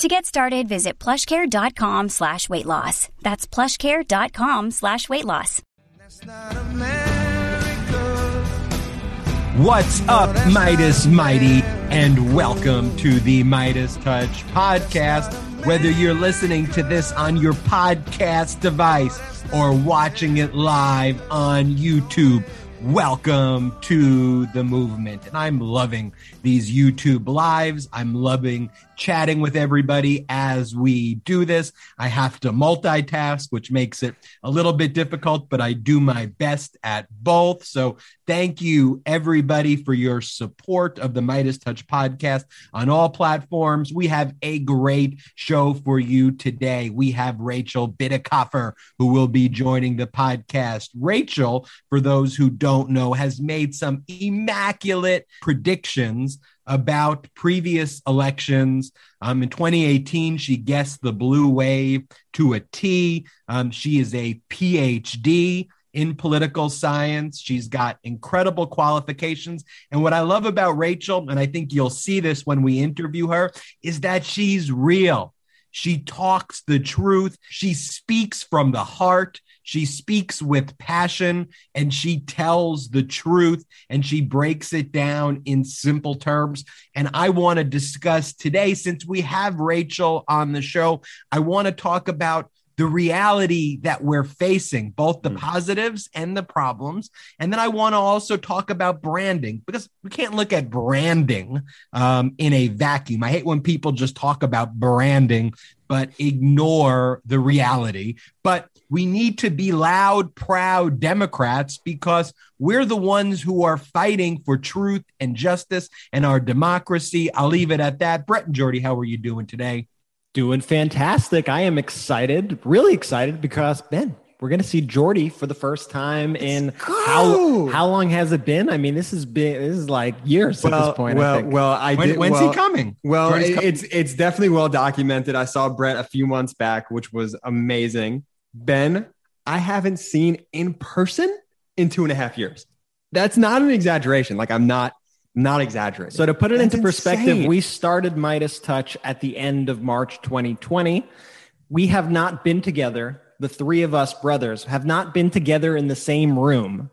To get started, visit plushcare.com slash weight loss. That's plushcare.com slash weight loss. What's up, Meidas Mighty, and welcome to the Meidas Touch podcast. Whether you're listening to this on your podcast device or watching it live on YouTube, welcome to the movement. And I'm loving these YouTube lives. I'm loving chatting with everybody as we do this. I have to multitask, which makes it a little bit difficult, but I do my best at both. So thank you, everybody, for your support of the Meidas Touch podcast on all platforms. We have a great show for you today. We have Rachel Bitecofer, who will be joining the podcast. Rachel, for those who don't know, has made some immaculate predictions about previous elections. Um, in 2018, she guessed the blue wave to a T. Um, she is a PhD in political science. She's got incredible qualifications. And what I love about Rachel, and I think you'll see this when we interview her, is that she's real. She talks the truth. She speaks from the heart. She speaks with passion and she tells the truth and she breaks it down in simple terms. And I want to discuss today, since we have Rachel on the show, I want to talk about the reality that we're facing, both the mm. positives and the problems. And then I want to also talk about branding because we can't look at branding um, in a vacuum. I hate when people just talk about branding but ignore the reality. But we need to be loud, proud Democrats because we're the ones who are fighting for truth and justice and our democracy. I'll leave it at that. Brett and Jordy, how are you doing today? Doing fantastic. I am excited, really excited because Ben, we're going to see Jordy for the first time Let's in go. how how long has it been? I mean, this has been this is like years well, at this point. Well, I well, I when, did. When's well, he coming? Well, it, coming. it's it's definitely well documented. I saw Brett a few months back, which was amazing. Ben, I haven't seen in person in two and a half years. That's not an exaggeration. Like I'm not not exaggerating. So to put it That's into perspective, insane. we started Meidas Touch at the end of March 2020. We have not been together. The three of us brothers have not been together in the same room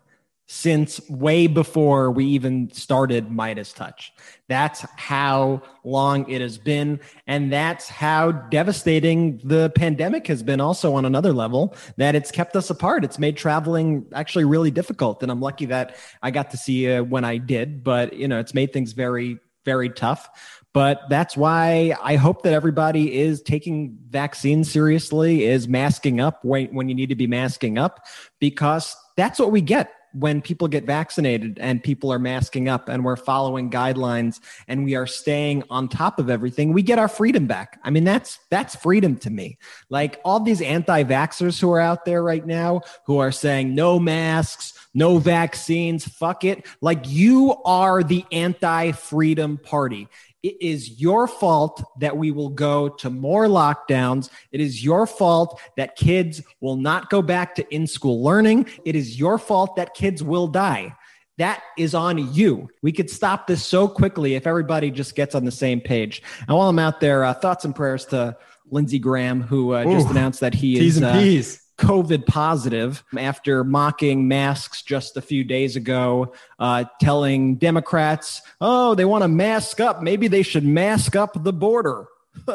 since way before we even started Meidas Touch. That's how long it has been. And that's how devastating the pandemic has been, also on another level, that it's kept us apart. It's made traveling actually really difficult. And I'm lucky that I got to see you when I did, but you know, it's made things very, very tough. But that's why I hope that everybody is taking vaccines seriously, is masking up when, when you need to be masking up, because that's what we get when people get vaccinated and people are masking up and we're following guidelines and we are staying on top of everything we get our freedom back. I mean that's that's freedom to me. Like all these anti-vaxxers who are out there right now who are saying no masks no vaccines fuck it. Like you are the anti-freedom party it is your fault that we will go to more lockdowns. It is your fault that kids will not go back to in school learning. It is your fault that kids will die. That is on you. We could stop this so quickly if everybody just gets on the same page. And while I'm out there, uh, thoughts and prayers to Lindsey Graham, who uh, just announced that he is. Uh, COVID positive after mocking masks just a few days ago, uh, telling Democrats, oh, they want to mask up. Maybe they should mask up the border.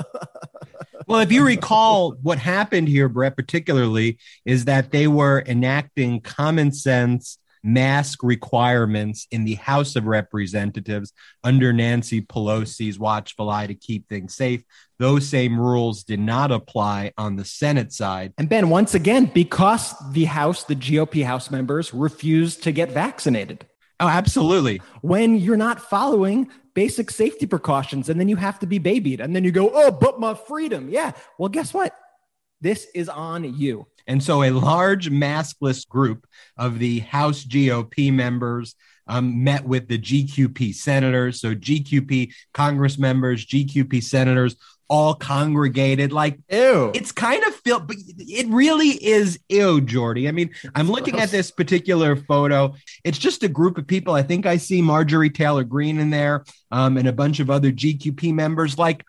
well, if you recall, what happened here, Brett, particularly, is that they were enacting common sense mask requirements in the House of Representatives under Nancy Pelosi's watchful eye to keep things safe. Those same rules did not apply on the Senate side. And Ben, once again, because the House, the GOP House members refused to get vaccinated. Oh, absolutely. When you're not following basic safety precautions and then you have to be babied and then you go, oh, but my freedom. Yeah. Well, guess what? This is on you. And so a large maskless group of the House GOP members um, met with the GQP senators. So GQP Congress members, GQP senators all congregated. Like, ew. It's kind of feel, but it really is ew, Jordy. I mean, I'm looking at this particular photo. It's just a group of people. I think I see Marjorie Taylor Greene in there um, and a bunch of other GQP members. Like,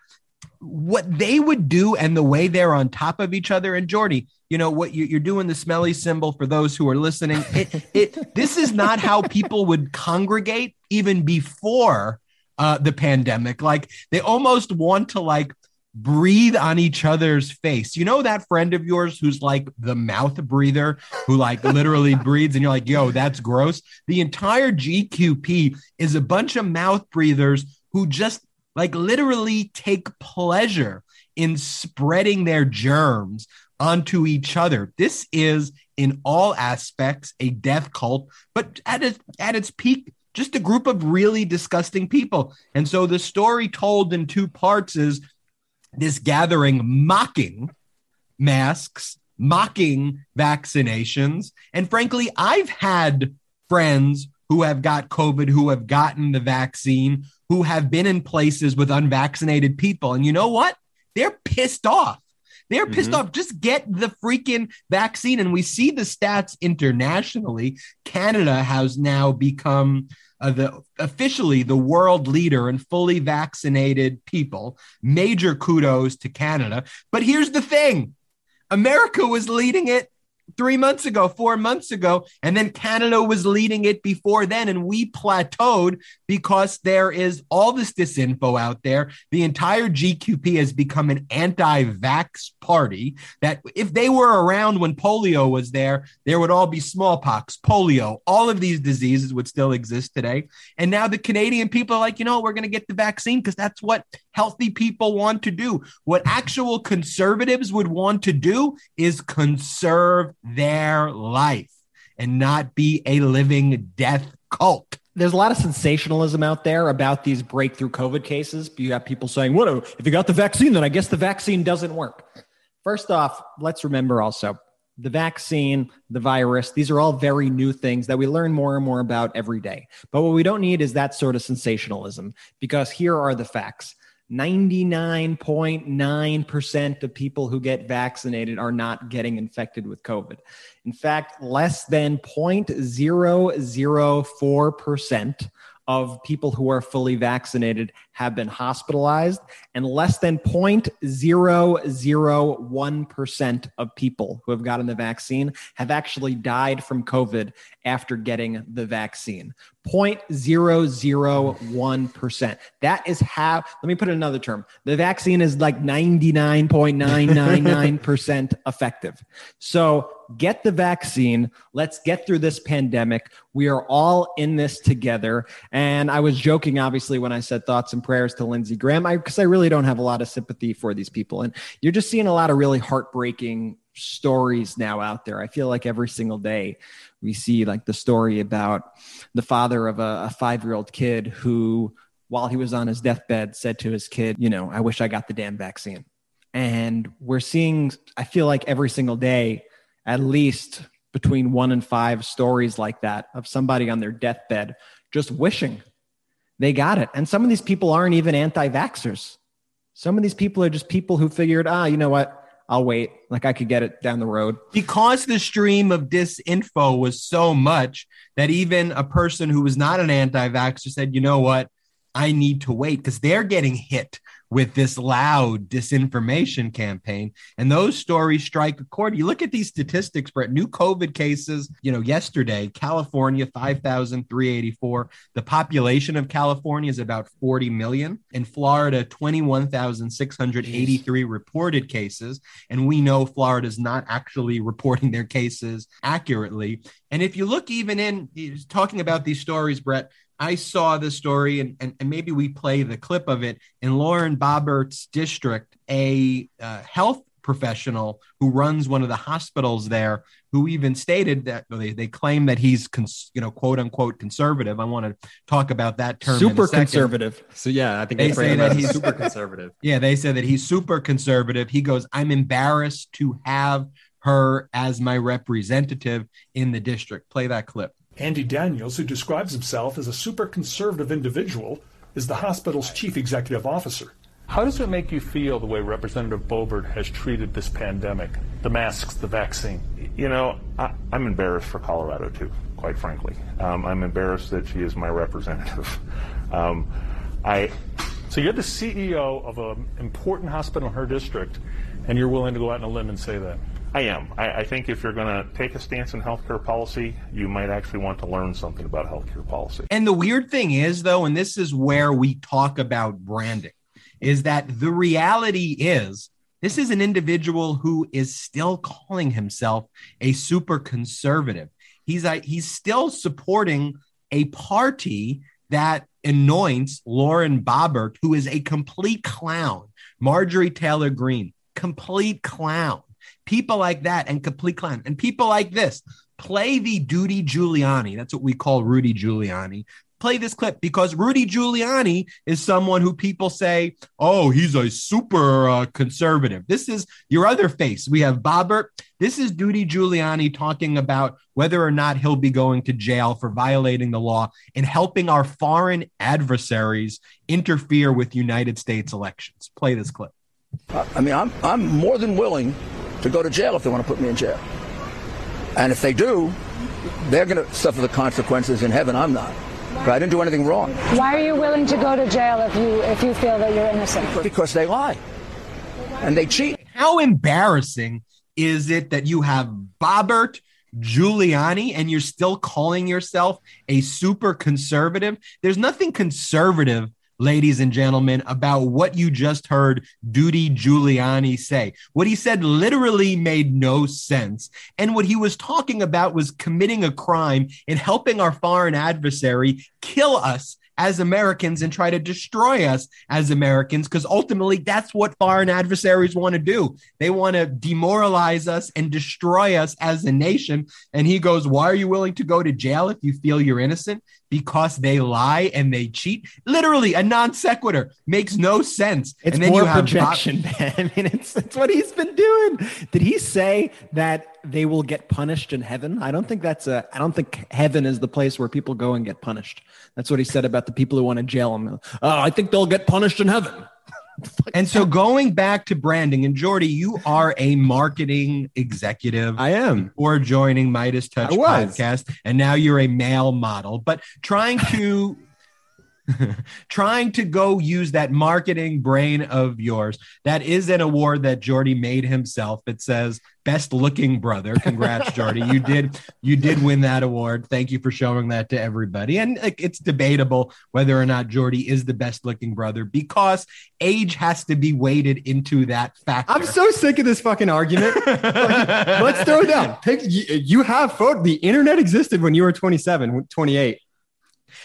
what they would do and the way they're on top of each other. And Jordy, you know what you, are doing the smelly symbol for those who are listening. It, it, this is not how people would congregate even before uh, the pandemic. Like they almost want to like breathe on each other's face. You know that friend of yours who's like the mouth breather, who like literally breathes, and you're like, yo, that's gross. The entire GQP is a bunch of mouth breathers who just like literally take pleasure in spreading their germs onto each other. This is in all aspects a death cult, but at its, at its peak, just a group of really disgusting people. And so the story told in two parts is this gathering mocking masks, mocking vaccinations. And frankly, I've had friends who have got COVID, who have gotten the vaccine, who have been in places with unvaccinated people. And you know what? They're pissed off. They're pissed mm-hmm. off. Just get the freaking vaccine. And we see the stats internationally. Canada has now become uh, the officially the world leader in fully vaccinated people. Major kudos to Canada. But here's the thing America was leading it three months ago, four months ago, and then Canada was leading it before then, and we plateaued because there is all this disinfo out there. The entire GQP has become an anti-vax party. That if they were around when polio was there, there would all be smallpox, polio, all of these diseases would still exist today. And now the Canadian people are like, you know, we're going to get the vaccine because that's what healthy people want to do. What actual conservatives would want to do is conserve their life and not be a living death cult. There's a lot of sensationalism out there about these breakthrough COVID cases. You have people saying, "What if you got the vaccine? Then I guess the vaccine doesn't work." First off, let's remember also the vaccine, the virus, these are all very new things that we learn more and more about every day. But what we don't need is that sort of sensationalism because here are the facts. 99.9% of people who get vaccinated are not getting infected with COVID. In fact, less than 0.004% of people who are fully vaccinated have been hospitalized, and less than 0.001% of people who have gotten the vaccine have actually died from COVID after getting the vaccine. 0.001%. That is how, let me put it another term. The vaccine is like 99.999% effective. So get the vaccine. Let's get through this pandemic. We are all in this together. And I was joking, obviously, when I said thoughts and prayers to Lindsey Graham, because I, I really don't have a lot of sympathy for these people. And you're just seeing a lot of really heartbreaking stories now out there. I feel like every single day we see like the story about the father of a, a five year old kid who, while he was on his deathbed, said to his kid, You know, I wish I got the damn vaccine. And we're seeing, I feel like every single day, at least between one and five stories like that of somebody on their deathbed just wishing they got it. And some of these people aren't even anti vaxxers. Some of these people are just people who figured, ah, you know what? I'll wait. Like I could get it down the road. Because the stream of disinfo was so much that even a person who was not an anti vaxxer said, you know what? I need to wait because they're getting hit with this loud disinformation campaign. And those stories strike a chord. You look at these statistics, Brett, new COVID cases, you know, yesterday, California, 5,384. The population of California is about 40 million. In Florida, 21,683 reported cases. And we know Florida is not actually reporting their cases accurately. And if you look even in talking about these stories, Brett, I saw the story, and, and, and, maybe we play the clip of it in Lauren Boebert's district. A uh, health professional who runs one of the hospitals there, who even stated that they, they claim that he's, cons, you know, quote unquote conservative. I want to talk about that term. Super conservative. So yeah, I think they say that he's super conservative. Yeah, they say that he's super conservative. He goes, "I'm embarrassed to have." her as my representative in the district. Play that clip. Andy Daniels, who describes himself as a super conservative individual, is the hospital's chief executive officer. How does it make you feel the way Representative Boebert has treated this pandemic, the masks, the vaccine? You know, I, am embarrassed for Colorado too, quite frankly. Um, I'm embarrassed that she is my representative. Um, I. So you're the CEO of an important hospital in her district, and you're willing to go out on a limb and say that. I am. I, I think if you're going to take a stance in healthcare policy, you might actually want to learn something about healthcare policy. And the weird thing is, though, and this is where we talk about branding, is that the reality is this is an individual who is still calling himself a super conservative. He's a, he's still supporting a party that anoints Lauren Boebert, who is a complete clown. Marjorie Taylor Greene, complete clown people like that and complete clown and people like this play the duty Giuliani. That's what we call Rudy Giuliani. Play this clip because Rudy Giuliani is someone who people say, oh, he's a super uh, conservative. This is your other face. We have Boebert. This is Duty Giuliani talking about whether or not he'll be going to jail for violating the law and helping our foreign adversaries interfere with United States elections. Play this clip. I mean, I'm, I'm more than willing to go to jail if they want to put me in jail. And if they do, they're going to suffer the consequences in heaven. I'm not. But I didn't do anything wrong. Why are you willing to go to jail if you if you feel that you're innocent? Because they lie and they cheat. How embarrassing is it that you have Boebert, Giuliani, and you're still calling yourself a super conservative? There's nothing conservative ladies and gentlemen, about what you just heard Duty Giuliani say. What he said literally made no sense. And what he was talking about was committing a crime and helping our foreign adversary kill us as Americans and try to destroy us as Americans because ultimately that's what foreign adversaries want to do. They want to demoralize us and destroy us as a nation. And he goes, Why are you willing to go to jail if you feel you're innocent? Because they lie and they cheat. Literally, a non sequitur makes no sense. It's and then more you have projection, Bob- man. I mean, it's, it's what he's been doing. Did he say that they will get punished in heaven? I don't think that's a. I don't think heaven is the place where people go and get punished. That's what he said about the people who want to jail him. Oh, I think they'll get punished in heaven. And so going back to branding, and Jordy, you are a marketing executive. I am. Or joining Meidas Touch podcast, and now you're a male model. But trying to trying to go use that marketing brain of yours. That is an award that Jordy made himself. It says best looking brother. Congrats, Jordy. You did you did win that award. Thank you for showing that to everybody. And it's debatable whether or not Jordy is the best looking brother because age has to be weighted into that factor. I'm so sick of this fucking argument. let's throw it down. Pick, you, have photo. The internet existed when you were 27, 28.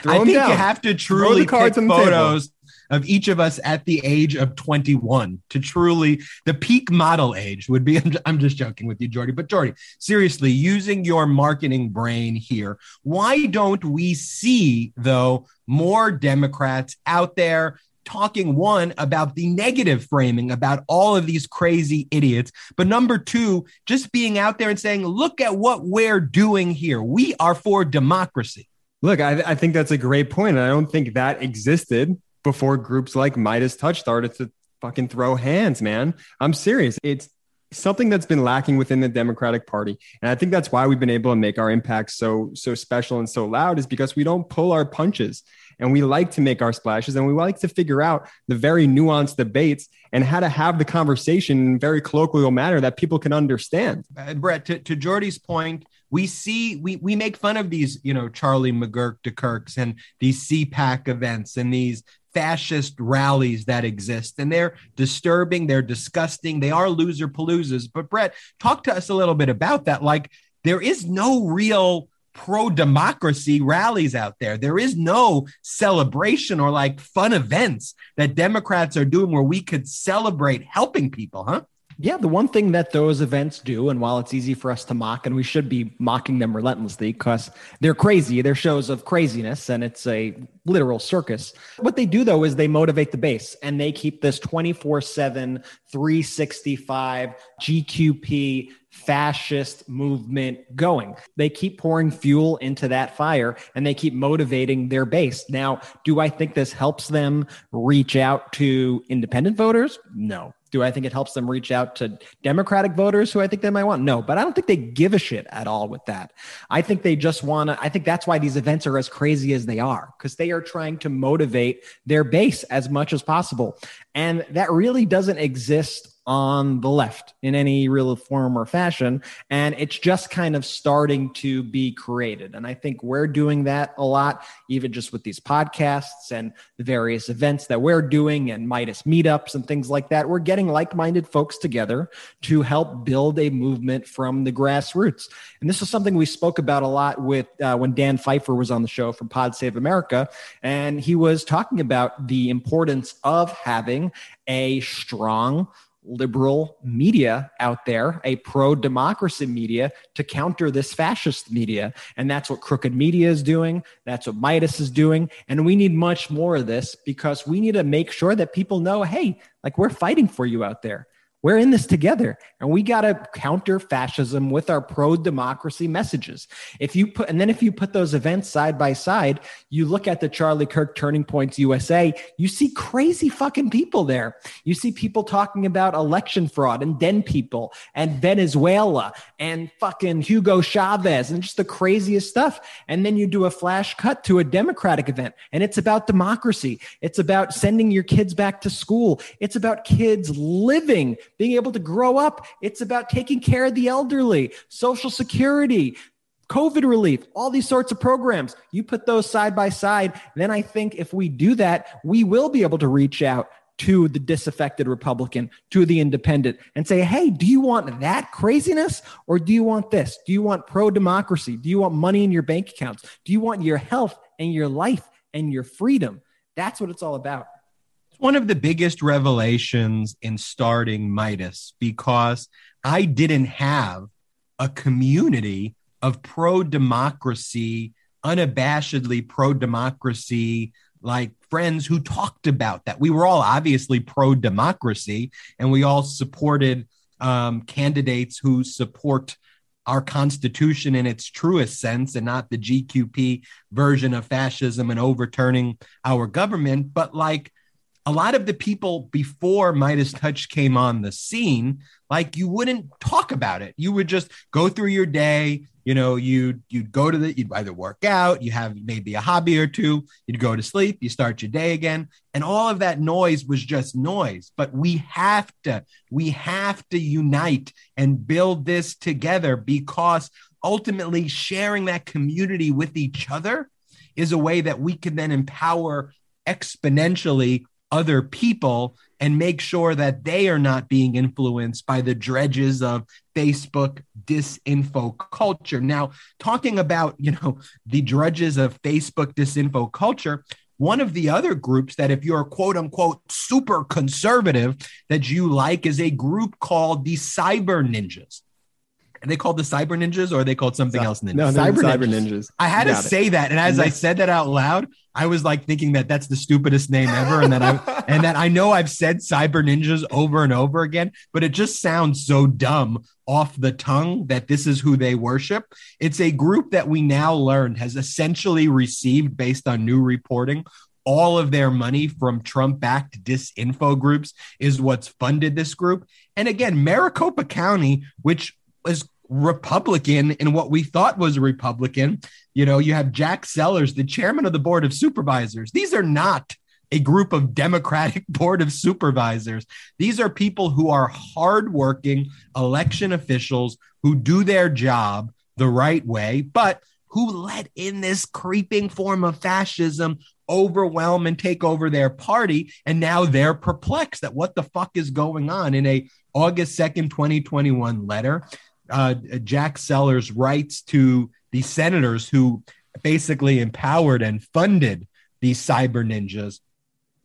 Throw I think down. you have to truly pick photos of each of us at the age of 21 to truly the peak model age would be. I'm just joking with you, Jordy, but Jordy, seriously, using your marketing brain here, why don't we see though more Democrats out there? talking one about the negative framing about all of these crazy idiots, but number two, just being out there and saying, look at what we're doing here. We are for democracy. Look, I, I think that's a great point. And I don't think that existed before groups like Meidas Touch started to fucking throw hands, man. I'm serious. It's something that's been lacking within the Democratic Party. And I think that's why we've been able to make our impact so so special and so loud is because we don't pull our punches and we like to make our splashes and we like to figure out the very nuanced debates and how to have the conversation in a very colloquial manner that people can understand. Uh, Brett, to, to Jordy's point, we see we we make fun of these you know Charlie McGurk DeKirks and these CPAC events and these fascist rallies that exist and they're disturbing they're disgusting they are loser paloozas but Brett talk to us a little bit about that like there is no real pro democracy rallies out there. There is no celebration or like fun events that Democrats are doing where we could celebrate helping people, huh? Yeah, the one thing that those events do, and while it's easy for us to mock, and we should be mocking them relentlessly because they're crazy, they're shows of craziness, and it's a literal circus. What they do, though, is they motivate the base and they keep this 24 7, 365 GQP fascist movement going. They keep pouring fuel into that fire and they keep motivating their base. Now, do I think this helps them reach out to independent voters? No. Do I think it helps them reach out to Democratic voters who I think they might want? No, but I don't think they give a shit at all with that. I think they just want to, I think that's why these events are as crazy as they are, because they are trying to motivate their base as much as possible. And that really doesn't exist on the left in any real form or fashion. And it's just kind of starting to be created. And I think we're doing that a lot, even just with these podcasts and the various events that we're doing and Meidas meetups and things like that. We're getting like minded folks together to help build a movement from the grassroots. And this is something we spoke about a lot with uh, when Dan Pfeiffer was on the show from Pod Save America. And he was talking about the importance of having a strong, liberal media out there, a pro democracy media to counter this fascist media. And that's what crooked media is doing. That's what Meidas is doing. And we need much more of this because we need to make sure that people know hey, like we're fighting for you out there. We're in this together and we got to counter fascism with our pro democracy messages. If you put, and then if you put those events side by side, you look at the Charlie Kirk Turning Points USA, you see crazy fucking people there. You see people talking about election fraud and den people and Venezuela and fucking Hugo Chavez and just the craziest stuff. And then you do a flash cut to a Democratic event and it's about democracy. It's about sending your kids back to school. It's about kids living being able to grow up. It's about taking care of the elderly, Social Security, COVID relief, all these sorts of programs. You put those side by side. Then I think if we do that, we will be able to reach out to the disaffected Republican, to the independent, and say, hey, do you want that craziness or do you want this? Do you want pro democracy? Do you want money in your bank accounts? Do you want your health and your life and your freedom? That's what it's all about one of the biggest revelations in starting Meidas because I didn't have a community of pro democracy, unabashedly pro democracy, like friends who talked about that. We were all obviously pro democracy and we all supported um, candidates who support our Constitution in its truest sense and not the GQP version of fascism and overturning our government. But like, a lot of the people before Meidas Touch came on the scene, like you wouldn't talk about it. You would just go through your day. You know, you'd you'd go to the you'd either work out, you have maybe a hobby or two, you'd go to sleep, you start your day again, and all of that noise was just noise. But we have to we have to unite and build this together because ultimately sharing that community with each other is a way that we can then empower exponentially other people and make sure that they are not being influenced by the dredges of Facebook disinfo culture. Now, talking about, you know, the drudges of Facebook disinfo culture, one of the other groups that, if you're quote unquote super conservative, that you like is a group called the Cyber Ninjas. Are they called the Cyber Ninjas or are they called something else? Ninjas? No, cyber, cyber ninjas. ninjas. I had to it. say that, and as I said that out loud, I was like thinking that that's the stupidest name ever, and that I and that I know I've said Cyber Ninjas over and over again, but it just sounds so dumb off the tongue that this is who they worship. It's a group that we now learned has essentially received, based on new reporting, all of their money from Trump backed disinfo groups is what's funded this group. And again, Maricopa County, which was Republican in what we thought was a Republican. You know, you have Jack Sellers, the chairman of the board of supervisors. These are not a group of Democratic board of supervisors. These are people who are hardworking election officials who do their job the right way, but who let in this creeping form of fascism overwhelm and take over their party. And now they're perplexed at what the fuck is going on in a August 2nd, 2021 letter uh, Jack Sellers writes to the senators who basically empowered and funded these cyber ninjas.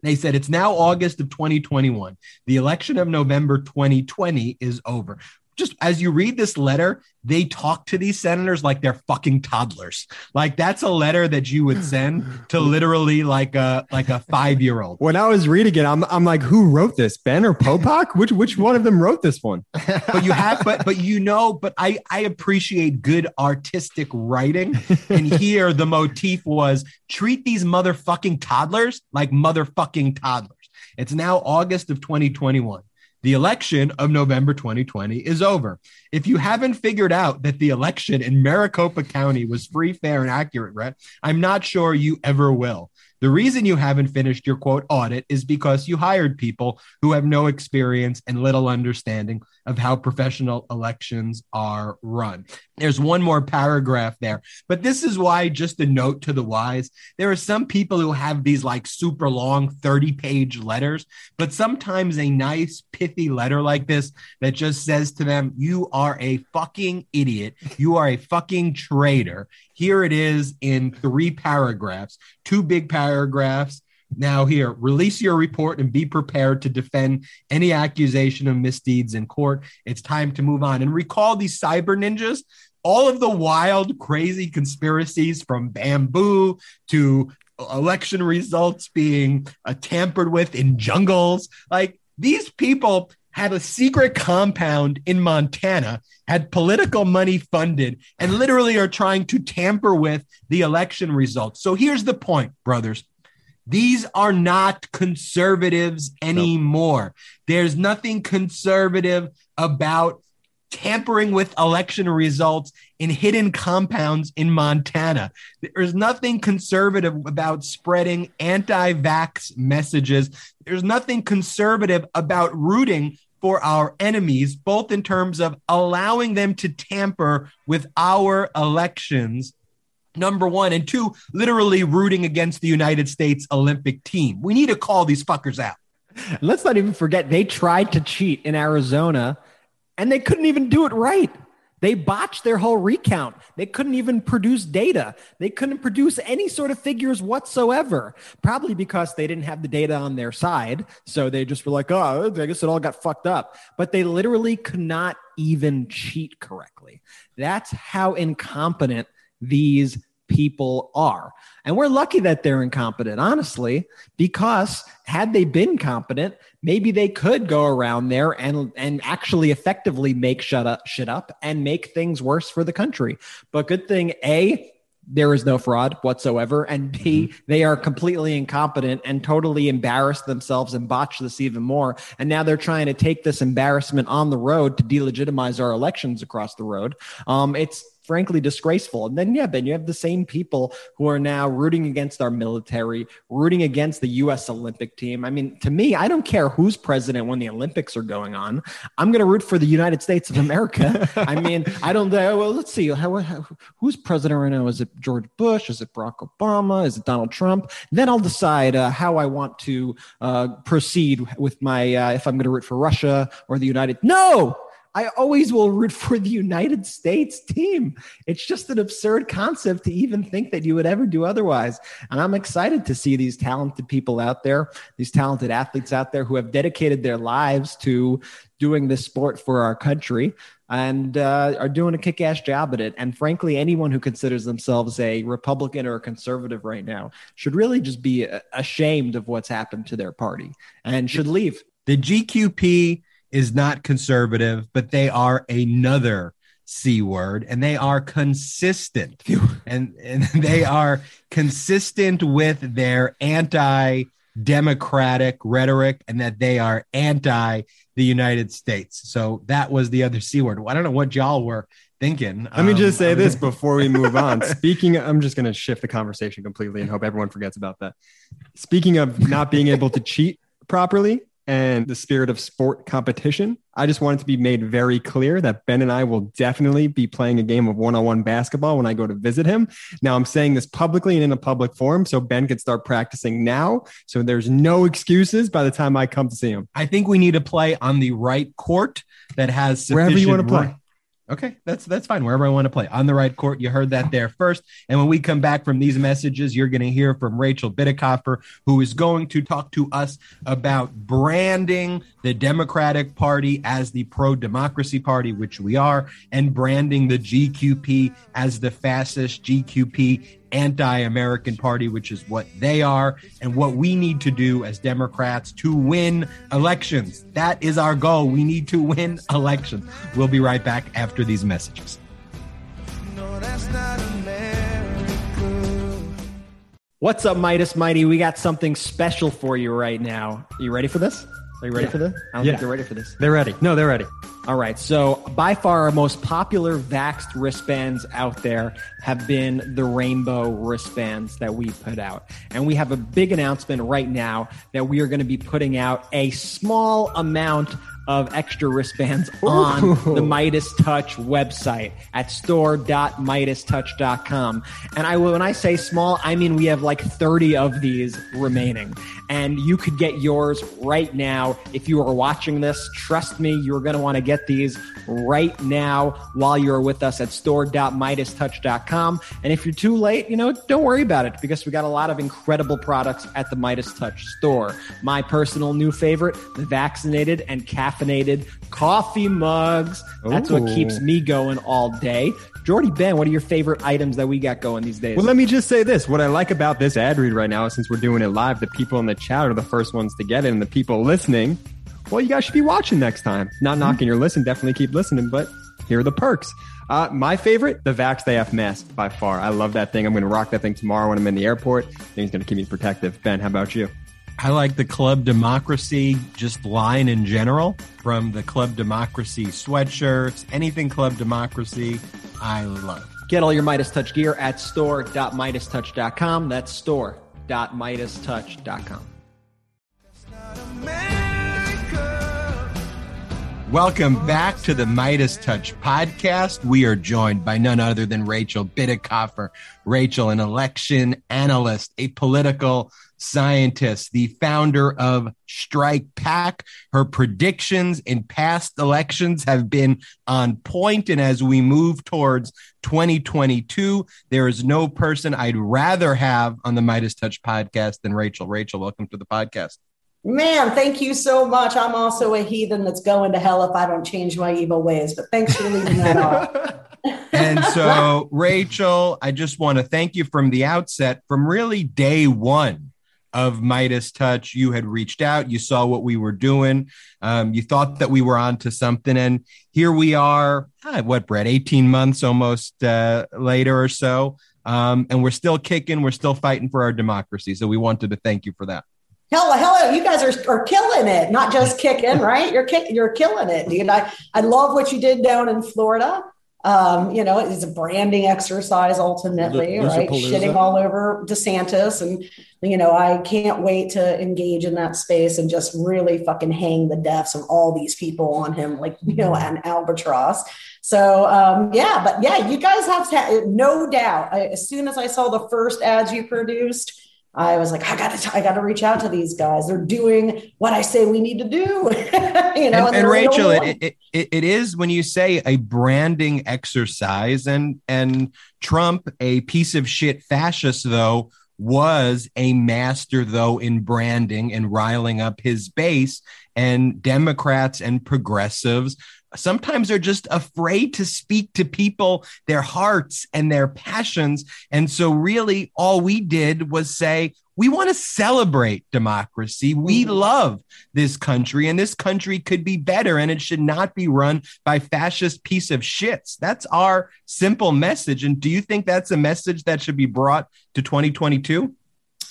They said it's now August of 2021. The election of November 2020 is over just as you read this letter, they talk to these senators like they're fucking toddlers. Like that's a letter that you would send to literally like a like a five year old. When I was reading it, I'm I'm like, who wrote this? Ben or Popok? which which one of them wrote this one? but you have, but but you know, but I I appreciate good artistic writing, and here the motif was treat these motherfucking toddlers like motherfucking toddlers. It's now August of 2021. The election of November 2020 is over. If you haven't figured out that the election in Maricopa County was free, fair, and accurate, Rhett, I'm not sure you ever will. The reason you haven't finished your quote audit is because you hired people who have no experience and little understanding of how professional elections are run. There's one more paragraph there, but this is why, just a note to the wise, there are some people who have these like super long 30 page letters, but sometimes a nice, pithy letter like this that just says to them, You are a fucking idiot. You are a fucking traitor. Here it is in three paragraphs, two big paragraphs now, here, release your report and be prepared to defend any accusation of misdeeds in court. It's time to move on. And recall these cyber ninjas, all of the wild, crazy conspiracies from bamboo to election results being uh, tampered with in jungles. Like these people had a secret compound in Montana, had political money funded, and literally are trying to tamper with the election results. So here's the point, brothers. These are not conservatives anymore. There's nothing conservative about tampering with election results in hidden compounds in Montana. There's nothing conservative about spreading anti vax messages. There's nothing conservative about rooting for our enemies, both in terms of allowing them to tamper with our elections number one, and two, literally rooting against the United States Olympic team. We need to call these fuckers out. Let's not even forget they tried to cheat in Arizona and they couldn't even do it right. They botched their whole recount. They couldn't even produce data. They couldn't produce any sort of figures whatsoever, probably because they didn't have the data on their side. So they just were like, oh, I guess it all got fucked up. But they literally could not even cheat correctly. That's how incompetent these people are. And we're lucky that they're incompetent, honestly, because had they been competent, maybe they could go around there and and actually effectively make shut up shit up and make things worse for the country. But good thing A, there is no fraud whatsoever. And B, mm-hmm. they are completely incompetent and totally embarrassed themselves and botched this even more. And now they're trying to take this embarrassment on the road to delegitimize our elections across the road. Um, it's frankly disgraceful. And then, yeah, Ben, you have the same people who are now rooting against our military, rooting against the U.S. Olympic team. I mean, to me, I don't care who's president when the Olympics are going on. I'm going to root for the United States of America. I mean, I don't. Uh, well, let's see. How, how, who's president right now? Is it George Bush? Is it Barack Obama? Is it Donald Trump? Then I'll decide uh, how I want to uh, proceed with my uh, if I'm going to root for Russia or the United. No, I always will root for the United States team. It's just an absurd concept to even think that you would ever do otherwise. And I'm excited to see these talented people out there, these talented athletes out there who have dedicated their lives to doing this sport for our country and uh, are doing a kick ass job at it. And frankly, anyone who considers themselves a Republican or a conservative right now should really just be ashamed of what's happened to their party and should leave. The GQP is not conservative, but they are another C word and they are consistent and, and they are consistent with their anti democratic rhetoric and that they are anti the United States. So that was the other C word. I don't know what y'all were thinking. Let um, me just say this before we move on. Speaking, I'm just going to shift the conversation completely and hope everyone forgets about that. Speaking of not being able to cheat properly, and the spirit of sport competition. I just wanted to be made very clear that Ben and I will definitely be playing a game of one on one basketball when I go to visit him. Now, I'm saying this publicly and in a public forum so Ben can start practicing now. So there's no excuses by the time I come to see him. I think we need to play on the right court that has wherever you want to play. Okay, that's that's fine. Wherever I want to play on the right court, you heard that there first. And when we come back from these messages, you're going to hear from Rachel Bitecofer, who is going to talk to us about branding the Democratic Party as the pro-democracy party, which we are, and branding the GQP as the fascist GQP anti American party, which is what they are, and what we need to do as Democrats to win elections. That is our goal. We need to win elections. We'll be right back after these messages. What's up, Meidas Mighty? We got something special for you right now. Are you ready for this? Are you ready yeah. for this? I don't yeah. think they're ready for this. They're ready. No, they're ready. All right. So, by far, our most popular Vaxxed wristbands out there have been the rainbow wristbands that we put out. And we have a big announcement right now that we are going to be putting out a small amount of extra wristbands on the Meidas Touch website at store.meidastouch.com. And I will, when I say small, I mean we have like 30 of these remaining. And you could get yours right now if you are watching this. Trust me, you're going to want to get these right now while you're with us at store.meidastouch.com. And if you're too late, you know, don't worry about it because we got a lot of incredible products at the Meidas Touch store. My personal new favorite, the vaccinated and caffeinated coffee mugs. That's Ooh. what keeps me going all day. Jordy Ben, what are your favorite items that we got going these days? Well, let me just say this. What I like about this ad read right now, since we're doing it live, the people in the chat are the first ones to get it, and the people listening, well, you guys should be watching next time. Not knocking your listen, definitely keep listening, but here are the perks. Uh, my favorite, the Vax AF mask by far. I love that thing. I'm going to rock that thing tomorrow when I'm in the airport. I think it's going to keep me protective. Ben, how about you? I like the Club Democracy just line in general from the Club Democracy sweatshirts, anything Club Democracy, I love. Get all your Meidas Touch gear at store.meidastouch.com. That's store.meidastouch.com. Welcome back to the Meidas Touch podcast. We are joined by none other than Rachel Bitecofer. Rachel, an election analyst, a political scientist, the founder of Strike Pack. Her predictions in past elections have been on point, and as we move towards 2022, there is no person I'd rather have on the Meidas Touch podcast than Rachel. Rachel, welcome to the podcast. Man, thank you so much. I'm also a heathen that's going to hell if I don't change my evil ways, but thanks for leaving that off. and so, Rachel, I just want to thank you from the outset, from really day one of Meidas Touch. You had reached out, you saw what we were doing, um, you thought that we were onto something, and here we are. Ah, what, Brett? 18 months almost uh, later or so. Um, and we're still kicking, we're still fighting for our democracy. So we wanted to thank you for that. Hello, hello! You guys are, are killing it. Not just kicking, right? You're kick, you're killing it, dude. I, I love what you did down in Florida. Um, you know, it's a branding exercise ultimately, L- right? Shitting all over DeSantis. And, you know, I can't wait to engage in that space and just really fucking hang the deaths of all these people on him, like, you know, an albatross. So, um, yeah, but yeah, you guys have to, no doubt. I, as soon as I saw the first ads you produced, I was like, I got to, I got to reach out to these guys. They're doing what I say we need to do. you know, and, and, and Rachel, it, it, it, it is when you say a branding exercise, and and Trump, a piece of shit fascist, though, was a master though in branding and riling up his base. And Democrats and progressives sometimes are just afraid to speak to people, their hearts and their passions. And so, really, all we did was say, we want to celebrate democracy. We mm-hmm. love this country, and this country could be better, and it should not be run by fascist piece of shits. That's our simple message. And do you think that's a message that should be brought to 2022?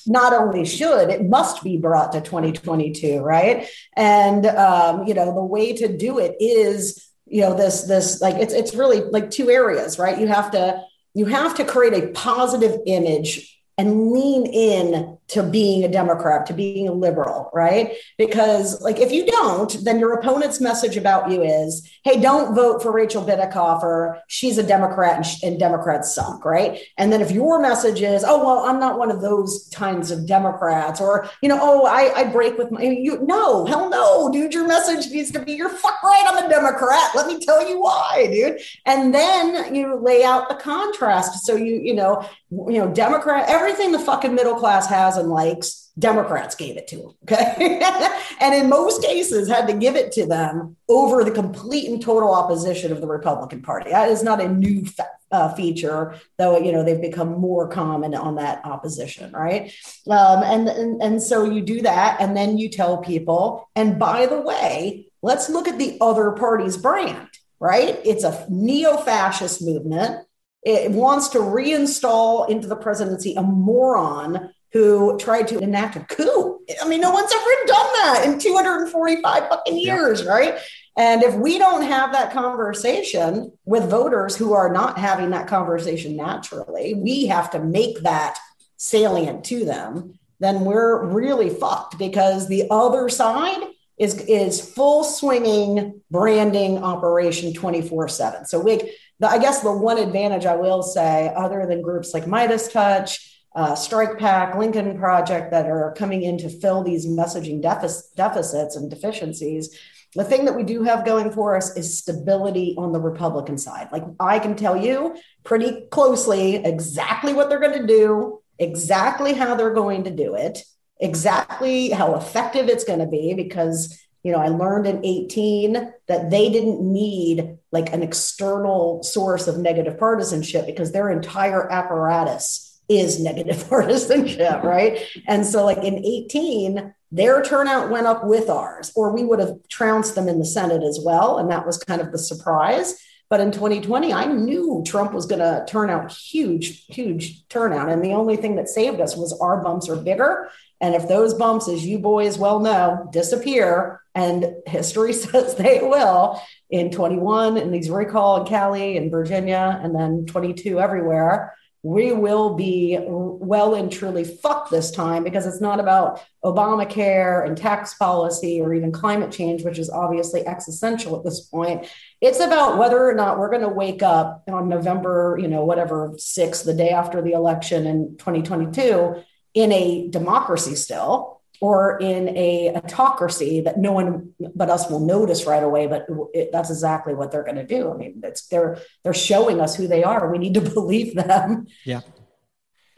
Not only should, it must be brought to 2022, right? And um, you know, the way to do it is, you know, this this like it's it's really like two areas, right? You have to you have to create a positive image and lean in to being a Democrat, to being a liberal, right? Because, like, if you don't, then your opponent's message about you is, hey, don't vote for Rachel Bitecofer. She's a Democrat and, sh- and Democrats suck, right? And then if your message is, oh, well, I'm not one of those kinds of Democrats, or, you know, oh, I, I break with my, you, no, hell no, dude, your message needs to be, you're fuck right, I'm a Democrat. Let me tell you why, dude. And then you lay out the contrast. So you, you know, you know, Democrat, everything the fucking middle class has and likes, Democrats gave it to them. Okay. and in most cases, had to give it to them over the complete and total opposition of the Republican Party. That is not a new fa- uh, feature, though, you know, they've become more common on that opposition. Right. Um, and, and, and so you do that. And then you tell people, and by the way, let's look at the other party's brand. Right. It's a neo fascist movement it wants to reinstall into the presidency a moron who tried to enact a coup. I mean, no one's ever done that in 245 fucking years, yeah. right? And if we don't have that conversation with voters who are not having that conversation naturally, we have to make that salient to them, then we're really fucked because the other side is is full swinging branding operation 24/7. So we the, I guess the one advantage I will say, other than groups like Meidas Touch, uh, StrikePac, Lincoln Project that are coming in to fill these messaging defic- deficits and deficiencies, the thing that we do have going for us is stability on the Republican side. Like I can tell you pretty closely exactly what they're going to do, exactly how they're going to do it, exactly how effective it's going to be because you know, I learned in 18 that they didn't need like an external source of negative partisanship because their entire apparatus is negative partisanship, right? And so, like in 18, their turnout went up with ours, or we would have trounced them in the Senate as well. And that was kind of the surprise. But in 2020, I knew Trump was going to turn out huge, huge turnout. And the only thing that saved us was our bumps are bigger. And if those bumps, as you boys well know, disappear, and history says they will in 21 in these recall in Cali and Virginia, and then 22 everywhere. We will be well and truly fucked this time because it's not about Obamacare and tax policy or even climate change, which is obviously existential at this point. It's about whether or not we're going to wake up on November, you know, whatever, 6th, the day after the election in 2022, in a democracy still or in a autocracy that no one but us will notice right away but it, that's exactly what they're going to do. I mean it's they're they're showing us who they are. We need to believe them. Yeah.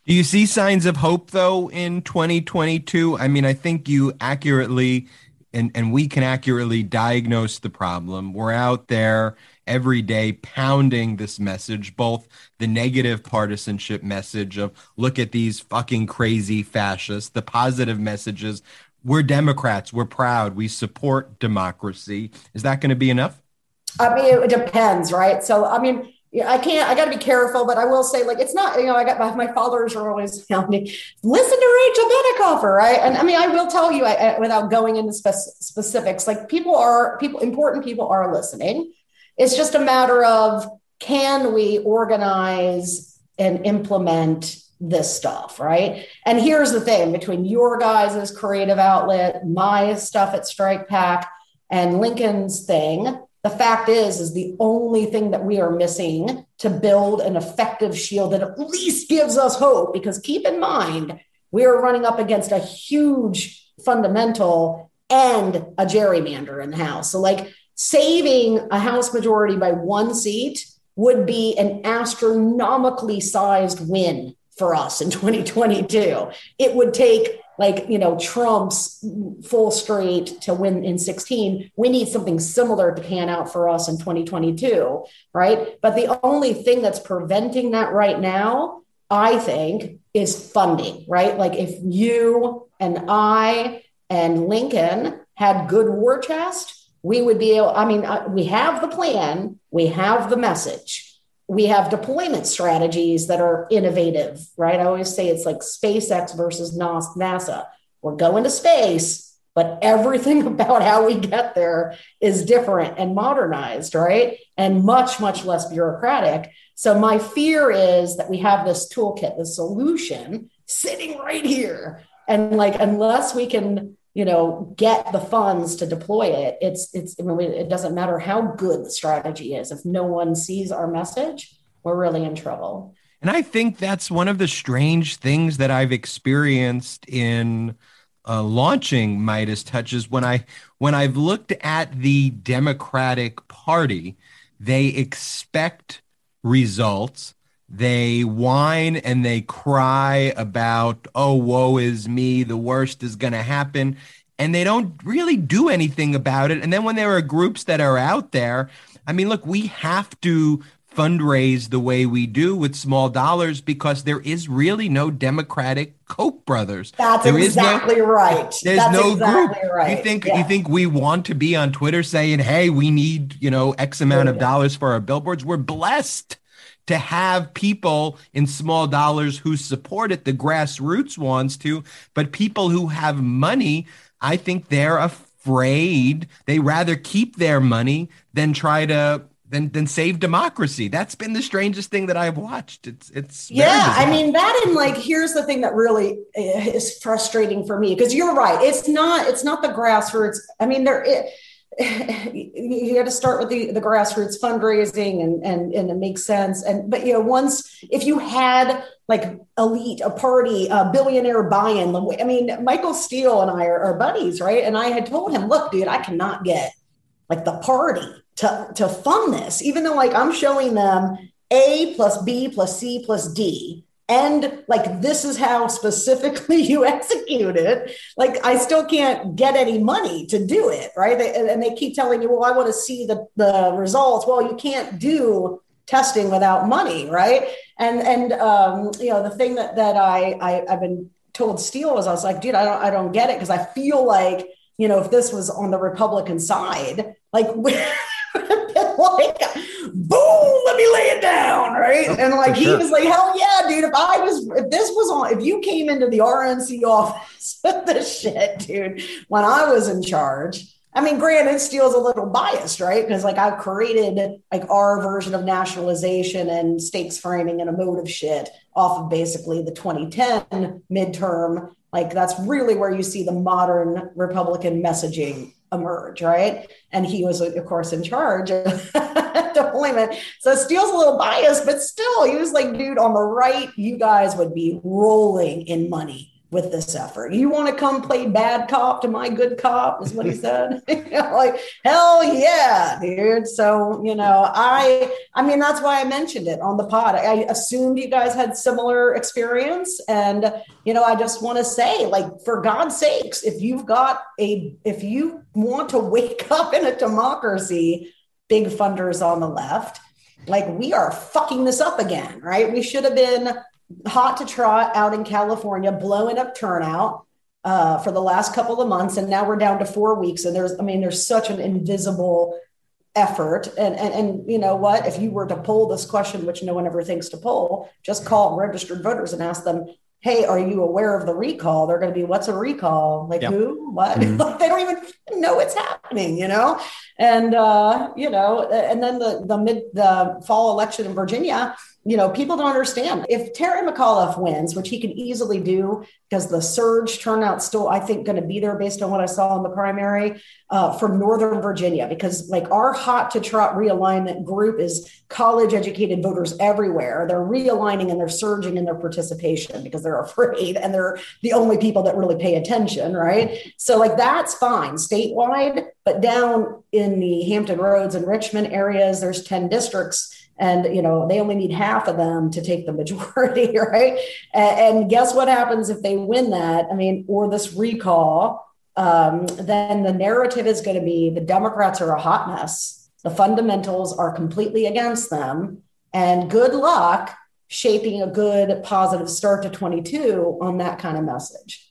Do you see signs of hope though in 2022 i mean i think you accurately and and we can accurately diagnose the problem. We're out there every day pounding this message, both the negative partisanship message of look at these fucking crazy fascists, the positive messages. We're Democrats. We're proud. We support democracy. Is that going to be enough? I mean, it depends, right? So, I mean, I can't, I got to be careful, but I will say, like, it's not, you know, I got my, my fathers are always telling me, listen to Rachel Bitecofer, right? And I mean, I will tell you I, I, without going into spe- specifics, like, people are, people, important people are listening. It's just a matter of can we organize and implement this stuff, right? And here's the thing between your guys' creative outlet, my stuff at StrikePac, and Lincoln's thing, the fact is, is the only thing that we are missing to build an effective shield that at least gives us hope. Because keep in mind, we are running up against a huge fundamental and a gerrymander in the House. So, like, saving a House majority by one seat would be an astronomically sized win for us in 2022. It would take like, you know, Trump's full straight to win in 16. We need something similar to pan out for us in 2022, right? But the only thing that's preventing that right now, I think, is funding, right? Like if you and I and Lincoln had good war chest, we would be able, I mean, uh, we have the plan, we have the message, we have deployment strategies that are innovative, right? I always say it's like SpaceX versus NASA. We're going to space, but everything about how we get there is different and modernized, right? And much, much less bureaucratic. So, my fear is that we have this toolkit, this solution sitting right here And like, unless we can, you know, get the funds to deploy it, it's, it's, I mean, it doesn't matter how good the strategy is. If no one sees our message, we're really in trouble. And I think that's one of the strange things that I've experienced in uh, launching Meidas Touches when I when I've looked at the Democratic Party, they expect results. They whine and they cry about, oh, woe is me, the worst is going to happen. And they don't really do anything about it. And then when there are groups that are out there, I mean, look, we have to fundraise the way we do with small dollars because there is really no Democratic Koch brothers. That's there exactly no, right. There's That's no exactly group. Right. You think yeah. you think we want to be on Twitter saying, "Hey, we need you know X amount of dollars for our billboards." We're blessed to have people in small dollars who support it. The grassroots wants to, but people who have money, I think they're afraid. They rather keep their money than try to than than save democracy. That's been the strangest thing that I've watched. It's it's yeah. I mean that and like here's the thing that really eh, is frustrating for me because you're right. It's not it's not the grassroots. I mean there. It, you got to start with the, the grassroots fundraising and, and and it makes sense and but you know once if you had like elite a party a billionaire buy-in i mean michael steele and i are, are buddies right and i had told him look dude i cannot get like the party to, to fund this, even though like I'm showing them A plus B plus C plus D. And like this is how specifically you execute it. Like I still can't get any money to do it, right? They, and they keep telling you, well, I want to see the, the results. Well, you can't do testing without money, right? And and um, you know the thing that that I, I I've been told Steele was I was like, dude, I don't I don't get it because I feel like you know if this was on the Republican side, like. like, boom, let me lay it down, right? Oh, and like he sure. was like, hell yeah, dude. If I was, if this was on, if you came into the RNC office with this shit, dude, when I was in charge. I mean, granted, Steele's a little biased, right? Because like I've created like our version of nationalization and stakes framing and emotive shit off of basically the 2010 midterm. Like that's really where you see the modern Republican messaging emerge, right? And he was, of course, in charge of deployment. So Steele's a little biased, but still, he was like, dude, on the right, you guys would be rolling in money with this effort. You want to come play bad cop to my good cop, is what he said. like, hell yeah, dude. So, you know, I I mean, that's why I mentioned it on the pod. I assumed you guys had similar experience. And, you know, I just want to say, like, for God's sakes, if you've got a if you want to wake up in a democracy, big funders on the left, like we are fucking this up again, right? We should have been hot to trot out in California, blowing up turnout uh, for the last couple of months, and now we're down to four weeks. And there's, I mean, there's such an invisible effort. And and and you know what? If you were to poll this question, which no one ever thinks to poll, just call registered voters and ask them, hey, are you aware of the recall? They're going to be, what's a recall? Like yep. who? What? Mm-hmm. they don't even know it's happening, you know? And, uh, you know, and then the, the mid, the fall election in Virginia, you know, people don't understand. If Terry McAuliffe wins, which he can easily do because the surge turnout still, I think, going to be there based on what I saw in the primary uh, from Northern Virginia, because like our hot to trot realignment group is college educated voters everywhere. They're realigning and they're surging in their participation because they're afraid and they're the only people that really pay attention, right? So, like, that's fine statewide, but down in the Hampton Roads and Richmond areas, there's 10 districts and you know they only need half of them to take the majority right? And, and guess what happens if they win that? I mean or this recall um, then the narrative is going to be the democrats are a hot mess the fundamentals are completely against them. And good luck shaping a good positive start to 22 on that kind of message.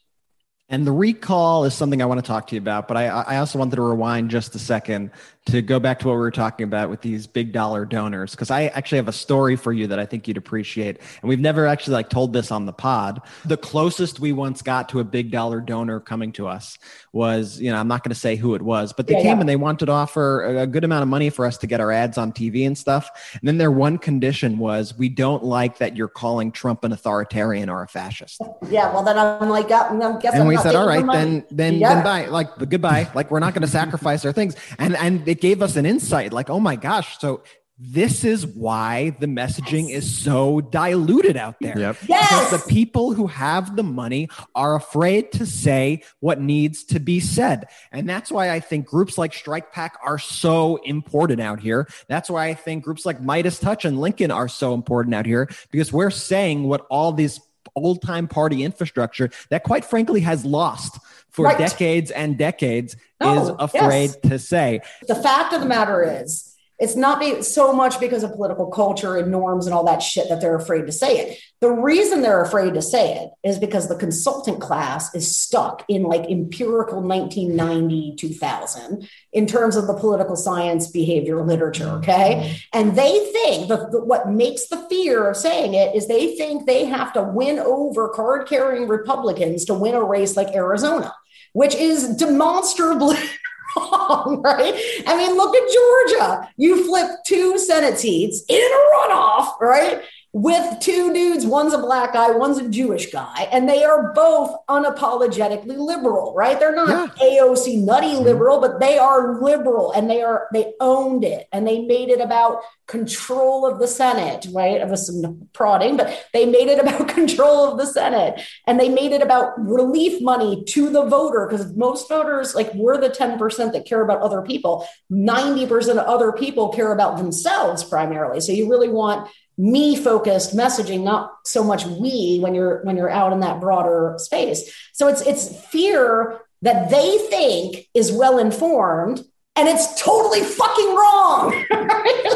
And the recall is something I want to talk to you about, but I, I also wanted to rewind just a second to go back to what we were talking about with these big dollar donors because i actually have a story for you that i think you'd appreciate. And we've never actually like told this on the pod. The closest we once got to a big dollar donor coming to us was you know i'm not going to say who it was but they yeah, came yeah. and they wanted to offer a good amount of money for us to get our ads on tv and stuff. And then their one condition was we don't like that you're calling trump an authoritarian or a fascist. Yeah well then i'm like i'm guessing and we said all right then then yeah. then bye like goodbye. Like we're not going to sacrifice our things. And and it gave us an insight like, oh my gosh. So this is why the messaging yes. is so diluted out there. Yep. Yes. Because the people who have the money are afraid to say what needs to be said. And that's why I think groups like StrikePac are so important out here. That's why I think groups like Meidas Touch and Lincoln are so important out here because we're saying what all these old time party infrastructure that quite frankly has lost for right. decades and decades no, is afraid yes. to say. The fact of the matter is, it's not be, so much because of political culture and norms and all that shit that they're afraid to say it. The reason they're afraid to say it is because the consultant class is stuck in like empirical 1990 2000 in terms of the political science behavior literature. Okay. And they think that the, what makes the fear of saying it is they think they have to win over card carrying Republicans to win a race like Arizona which is demonstrably wrong, right? I mean, look at Georgia. You flip two Senate seats in a runoff, right? With two dudes. One's a black guy, one's a Jewish guy, and they are both unapologetically liberal, right? They're not yeah. AOC nutty liberal, but they are liberal and they are they owned it and they made it about control of the Senate, right? Of some prodding, but they made it about control of the Senate and they made it about relief money to the voter because most voters, like we're the 10% that care about other people, 90% of other people care about themselves primarily. So you really want me focused messaging not so much we when you're when you're out in that broader space so it's it's fear that they think is well informed and it's totally fucking wrong.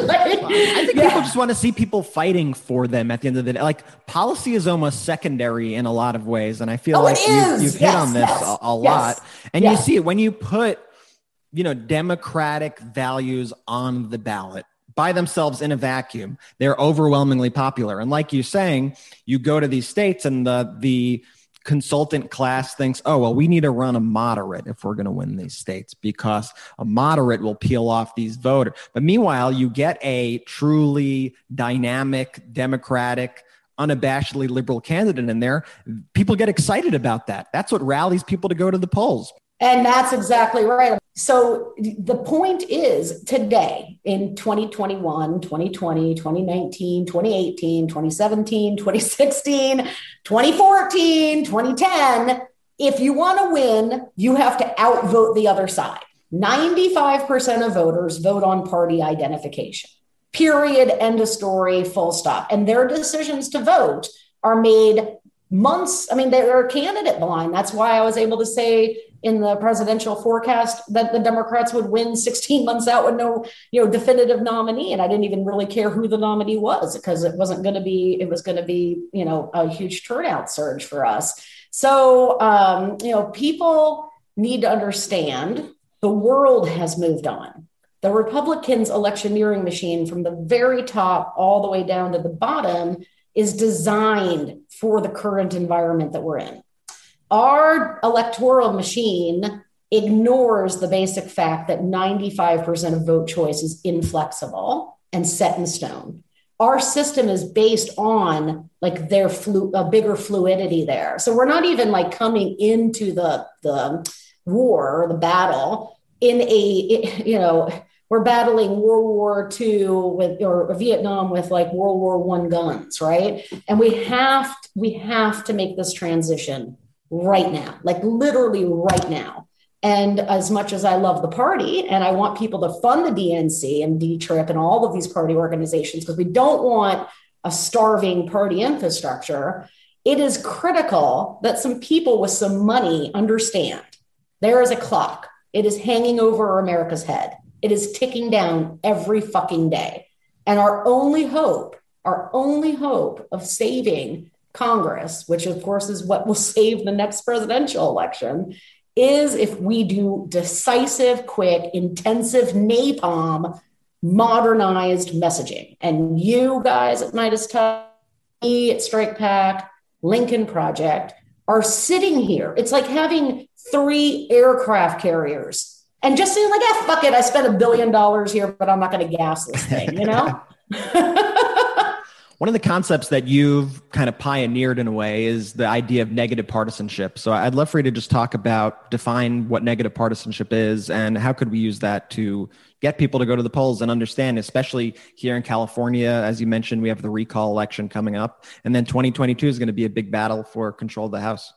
like, I think yeah. people just want to see people fighting for them at the end of the day. Like policy is almost secondary in a lot of ways, and I feel oh, like you, have yes, hit on this yes, a, a yes, lot. And you see it when you put, you know, democratic values on the ballot by themselves in a vacuum, they're overwhelmingly popular. And like you're saying, you go to these states and the the consultant class thinks, oh, well, we need to run a moderate if we're going to win these states because a moderate will peel off these voters. But meanwhile, you get a truly dynamic, democratic, unabashedly liberal candidate in there. People get excited about that. That's what rallies people to go to the polls. And that's exactly right. So the point is today in 2021, 2020, 2019, 2018, 2017, 2016, 2014, 2010, if you want to win, you have to outvote the other side. 95% of voters vote on party identification. Period. End of story, full stop. And their decisions to vote are made months. I mean, they're candidate blind. That's why I was able to say in the presidential forecast that the Democrats would win 16 months out with no, you know, definitive nominee. And I didn't even really care who the nominee was because it wasn't going to be, it was going to be, you know, a huge turnout surge for us. So, um, you know, people need to understand the world has moved on. The Republicans' electioneering machine from the very top all the way down to the bottom is designed for the current environment that we're in our electoral machine ignores the basic fact that 95% of vote choice is inflexible and set in stone. Our system is based on like their flu- a bigger fluidity there. So we're not even like coming into the the war the battle in a you know we're battling World War II with or Vietnam with like World War One guns, right? And we have we have to make this transition right now, like literally right now. And as much as I love the party and I want people to fund the DNC and D Trip and all of these party organizations, because we don't want a starving party infrastructure, it is critical that some people with some money understand there is a clock. It is hanging over America's head. It is ticking down every fucking day. And our only hope, our only hope of saving Congress, which of course is what will save the next presidential election, is if we do decisive, quick, intensive napalm modernized messaging. And you guys at Meidas Touch, me at StrikePac, Lincoln Project are sitting here. It's like having three aircraft carriers and just saying like, ah, fuck it, I spent a billion dollars here, but I'm not going to gas this thing, you know? One of the concepts that you've kind of pioneered in a way is the idea of negative partisanship. So I'd love for you to just talk about, define what negative partisanship is and how could we use that to get people to go to the polls and understand, especially here in California. As you mentioned, we have the recall election coming up. And then 2022 is going to be a big battle for control of the House.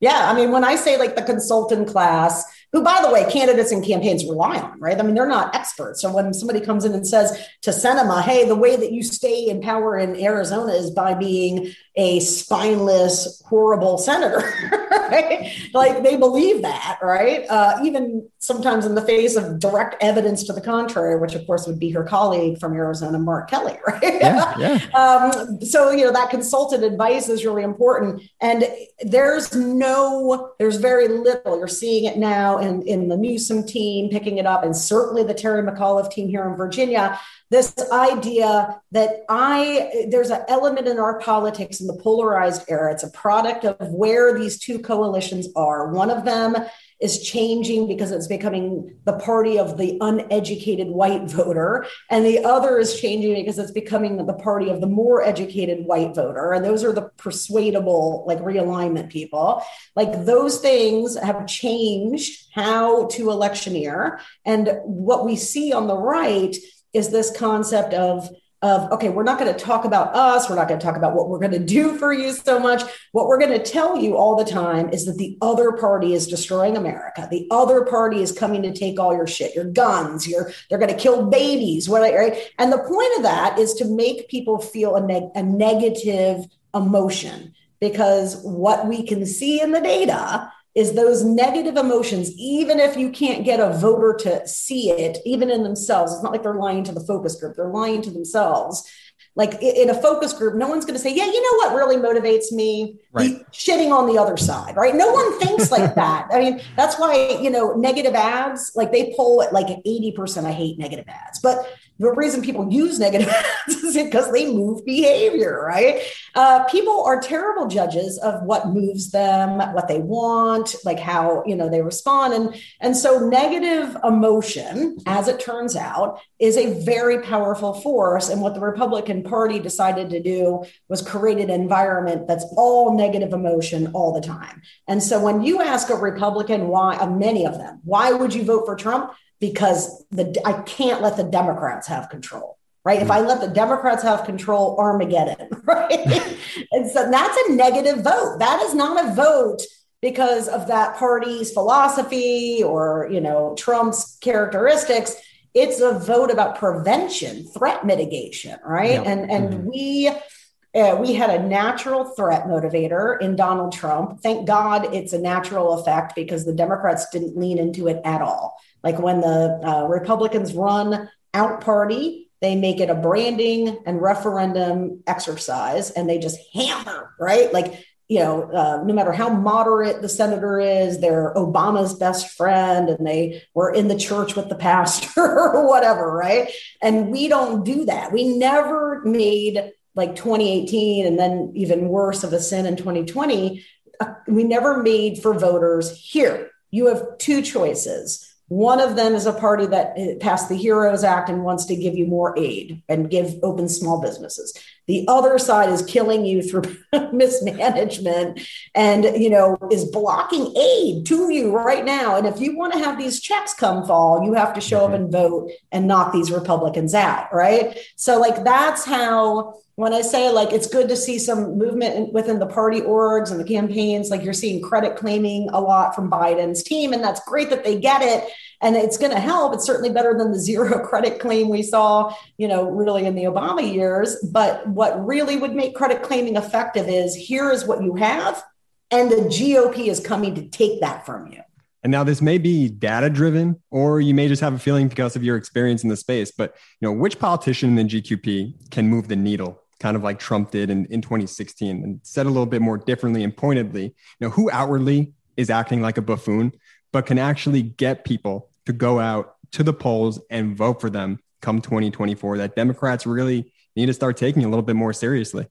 Yeah. I mean, when I say like the consultant class, who, by the way, candidates and campaigns rely on, right? I mean, they're not experts. So when somebody comes in and says to Sinema, hey, the way that you stay in power in Arizona is by being a spineless, horrible senator, right? Like they believe that, right? Uh, even sometimes in the face of direct evidence to the contrary, which of course would be her colleague from Arizona, Mark Kelly, right? Yeah, yeah. um, so, you know, that consultant advice is really important. And there's no, there's very little, you're seeing it now in, in the Newsom team picking it up, and certainly the Terry McAuliffe team here in Virginia. This idea that I there's an element in our politics in the polarized era. It's a product of where these two coalitions are. One of them is changing because it's becoming the party of the uneducated white voter. And the other is changing because it's becoming the party of the more educated white voter. And those are the persuadable, like realignment people. Like those things have changed how to electioneer. And what we see on the right is this concept of of okay we're not going to talk about us we're not going to talk about what we're going to do for you so much. What we're going to tell you all the time is that the other party is destroying america. The other party is coming to take all your shit your guns your they're going to kill babies what right? And the point of that is to make people feel a, neg- a negative emotion because what we can see in the data is those negative emotions, even if you can't get a voter to see it, even in themselves, it's not like they're lying to the focus group, they're lying to themselves. Like in a focus group, no one's going to say, Yeah, you know what really motivates me? Right. Shitting on the other side, right? No one thinks like that. I mean, that's why, you know, negative ads, like they pull at like 80%. I hate negative ads, but the reason people use negative is because they move behavior, right? Uh, people are terrible judges of what moves them, what they want, like how you know they respond, and and so negative emotion, as it turns out, is a very powerful force. And what the Republican Party decided to do was create an environment that's all negative emotion all the time. And so when you ask a Republican why, uh, many of them, why would you vote for Trump? Because the I can't let the Democrats have control. Right. Mm. If I let the Democrats have control, Armageddon. Right. and so that's a negative vote. That is not a vote because of that party's philosophy or, you know, Trump's characteristics. It's a vote about prevention, threat mitigation. Right. Yep. And and mm-hmm. we uh, we had a natural threat motivator in Donald Trump. Thank God it's a natural effect because the Democrats didn't lean into it at all. Like when the uh, Republicans run out party, they make it a branding and referendum exercise and they just hammer, right? Like, you know, uh, no matter how moderate the senator is, they're Obama's best friend and they were in the church with the pastor or whatever, right? And we don't do that. We never made like 2018 and then even worse of a sin in 2020. Uh, we never made for voters here. You have two choices one of them is a party that uh, passed the HEROES Act and wants to give you more aid and give open small businesses. The other side is killing you through mismanagement and you know is blocking aid to you right now. And if you want to have these checks come fall, you have to show up mm-hmm. and vote and knock these Republicans out, right? So like that's how when I say like it's good to see some movement within the party orgs and the campaigns, like you're seeing credit claiming a lot from Biden's team, and that's great that they get it, and it's going to help. It's certainly better than the zero credit claim we saw, you know, really in the Obama years. But what really would make credit claiming effective is here is what you have, and the GOP is coming to take that from you. And now this may be data driven, or you may just have a feeling because of your experience in the space. But you know, which politician in the GQP can move the needle kind of like Trump did in, in 2016 and said a little bit more differently and pointedly, you know, who outwardly is acting like a buffoon, but can actually get people to go out to the polls and vote for them come 2024 that Democrats really need to start taking a little bit more seriously.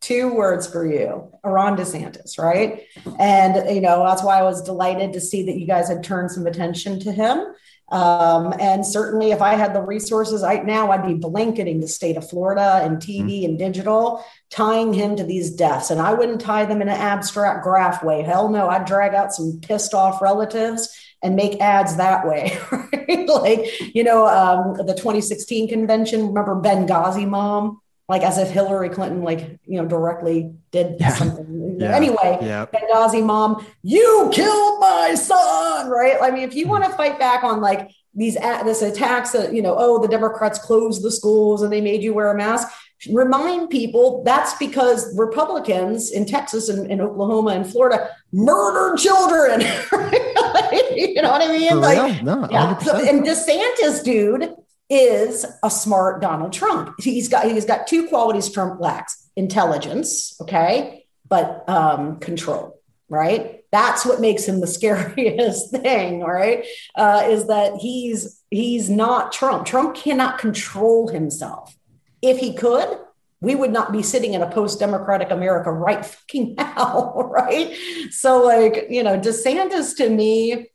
Two words for you, Ron DeSantis, right? And, you know, that's why I was delighted to see that you guys had turned some attention to him. Um, and certainly, if I had the resources right now, I'd be blanketing the state of Florida and TV mm. and digital, tying him to these deaths. And I wouldn't tie them in an abstract graph way. Hell no, I'd drag out some pissed off relatives and make ads that way. Right? like, you know, um, the 2016 convention, remember Benghazi mom? Like as if Hillary Clinton, like, you know, directly did yeah. something. Yeah. Anyway, yeah. Benghazi mom, you killed my son, right? I mean, if you want to fight back on like these this attacks that, you know, oh, the Democrats closed the schools and they made you wear a mask, remind people that's because Republicans in Texas and, and Oklahoma and Florida murdered children. you know what I mean? For like, no, yeah. So, and DeSantis, dude, is a smart Donald Trump. He's got he's got two qualities Trump lacks: intelligence, okay, but um, control. Right. That's what makes him the scariest thing. Right. Uh, is that he's he's not Trump. Trump cannot control himself if he could, we would not be sitting in a post democratic America right fucking now, right? So, like, you know, DeSantis to me,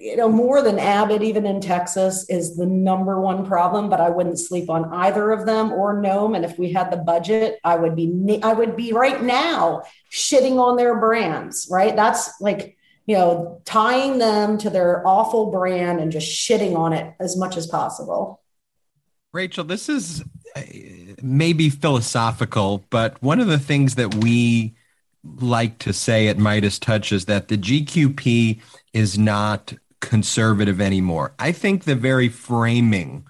you know, more than Abbott, even in Texas, is the number one problem. But I wouldn't sleep on either of them or Noem. And if we had the budget, I would be, I would be right now shitting on their brands, right? That's like, you know, tying them to their awful brand and just shitting on it as much as possible. Rachel, this is uh, maybe philosophical, but one of the things that we like to say at Meidas Touch is that the GQP is not conservative anymore. I think the very framing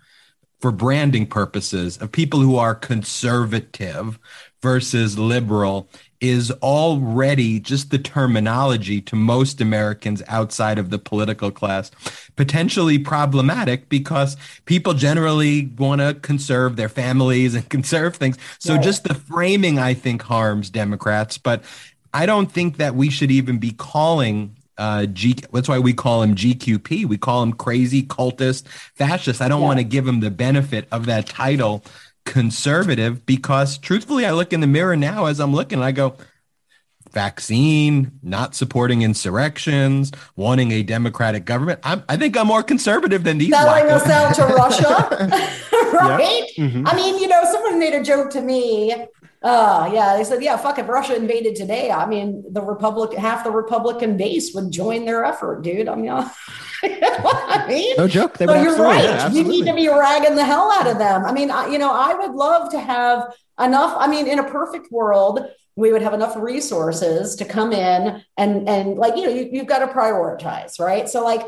for branding purposes of people who are conservative versus liberal is already just the terminology to most Americans outside of the political class potentially problematic because people generally want to conserve their families and conserve things. So right. just the framing, I think, harms Democrats. But I don't think that we should even be calling uh, G. That's why we call him GQP. We call him crazy cultist fascist. I don't yeah. want to give him the benefit of that title conservative because truthfully, I look in the mirror now as I'm looking, I go, vaccine, not supporting insurrections, wanting a democratic government. I'm, i think I'm more conservative than these. Selling us out to Russia, right? Mm-hmm. I mean, you know, someone made a joke to me. Uh, yeah, they said, yeah, fuck, if Russia invaded today, I mean, the Republic, half the Republican base would join their effort, dude. I mean, I mean, no joke. They so you're right. Yeah, you need to be ragging the hell out of them. I mean, I, you know, I would love to have enough. I mean, in a perfect world, we would have enough resources to come in and and like you know you, you've got to prioritize right so like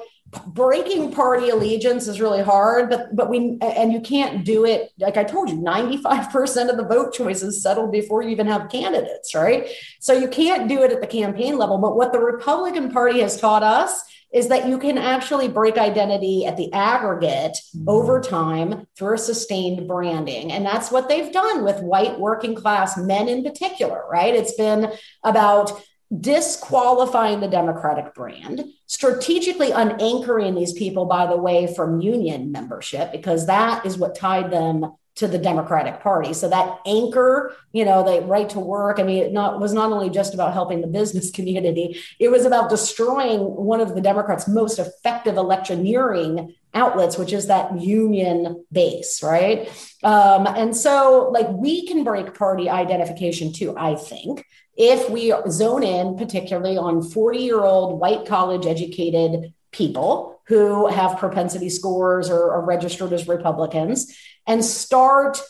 breaking party allegiance is really hard but but we and you can't do it like i told you 95% of the vote choices settled before you even have candidates right so you can't do it at the campaign level but what the republican party has taught us is that you can actually break identity at the aggregate mm-hmm. over time through a sustained branding. And that's what they've done with white working class men in particular, right? It's been about disqualifying the Democratic brand, strategically unanchoring these people, by the way, from union membership, because that is what tied them to the Democratic Party. So that anchor, you know, the right to work, I mean, it not was not only just about helping the business community, it was about destroying one of the Democrats' most effective electioneering outlets, which is that union base, right? Um, and so, like, we can break party identification too, I think, if we zone in particularly on 40 year old white college educated people who have propensity scores or are registered as Republicans and start,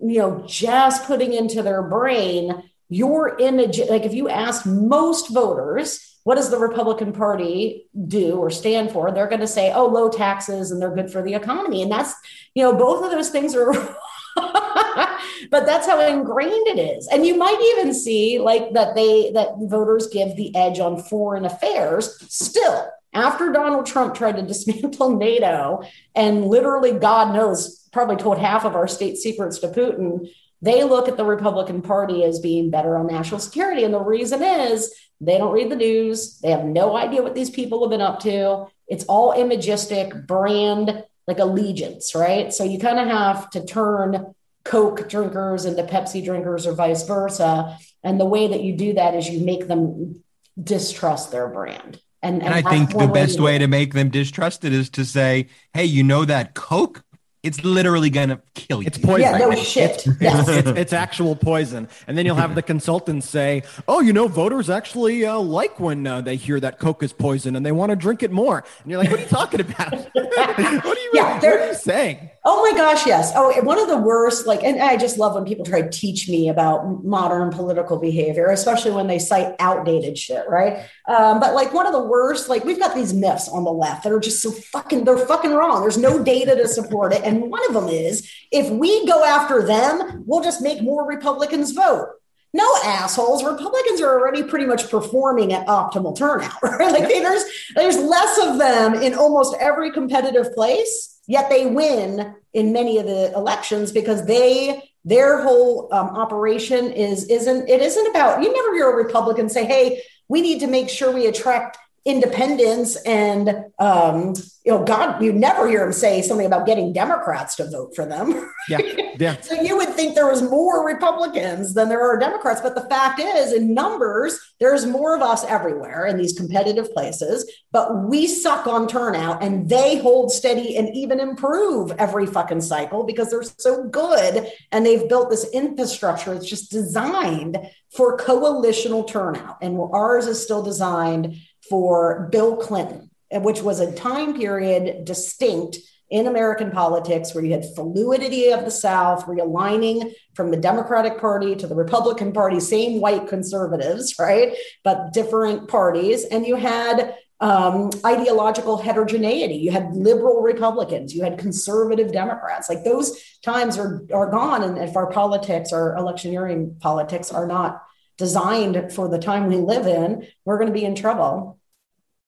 you know, just putting into their brain your image. Like if you ask most voters, what does the Republican Party do or stand for? They're going to say, oh, low taxes and they're good for the economy. And that's, you know, both of those things are. but that's how ingrained it is and you might even see like that they that voters give the edge on foreign affairs still after Donald Trump tried to dismantle NATO and literally, God knows, probably told half of our state secrets to Putin, they look at the Republican Party as being better on national security. And the reason is they don't read the news. They have no idea what these people have been up to. It's all imagistic, brand, like allegiance, right? So you kind of have to turn Coke drinkers into Pepsi drinkers or vice versa. And the way that you do that is you make them distrust their brand. And, and, and I think the best way to make them distrust it is to say, hey, you know that Coke it's literally gonna kill you. It's poison. Yeah, no shit. It's, yes. it's, it's, actual poison. And then you'll have the consultants say, "Oh, you know, voters actually uh, like when uh, they hear that Coke is poison and they want to drink it more." And you're like, "What are you talking about? what are you? Yeah, what are you saying?" Oh my gosh, yes. Oh, one of the worst. Like, and I just love when people try to teach me about modern political behavior, especially when they cite outdated shit, right? Um, but like one of the worst. Like, we've got these myths on the left that are just so fucking. They're fucking wrong. There's no data to support it. And one of them is if we go after them, we'll just make more Republicans vote. No assholes. Republicans are already pretty much performing at optimal turnout, right? Like there's there's less of them in almost every competitive place, yet they win in many of the elections because they their whole um, operation is isn't it isn't about you never hear a Republican say, "Hey, we need to make sure we attract independence and um, you know god you never hear him say something about getting democrats to vote for them. Yeah yeah. So you would think there was more republicans than there are democrats but the fact is in numbers there's more of us everywhere in these competitive places but we suck on turnout and they hold steady and even improve every fucking cycle because they're so good and they've built this infrastructure that's just designed for coalitional turnout. And ours is still designed for Bill Clinton, which was a time period distinct in American politics where you had fluidity of the South, realigning from the Democratic Party to the Republican Party, same white conservatives, right? But different parties. And you had um, ideological heterogeneity. You had liberal Republicans, you had conservative Democrats. Like those times are, are gone. And if our politics, our electioneering politics are not designed for the time we live in, we're going to be in trouble.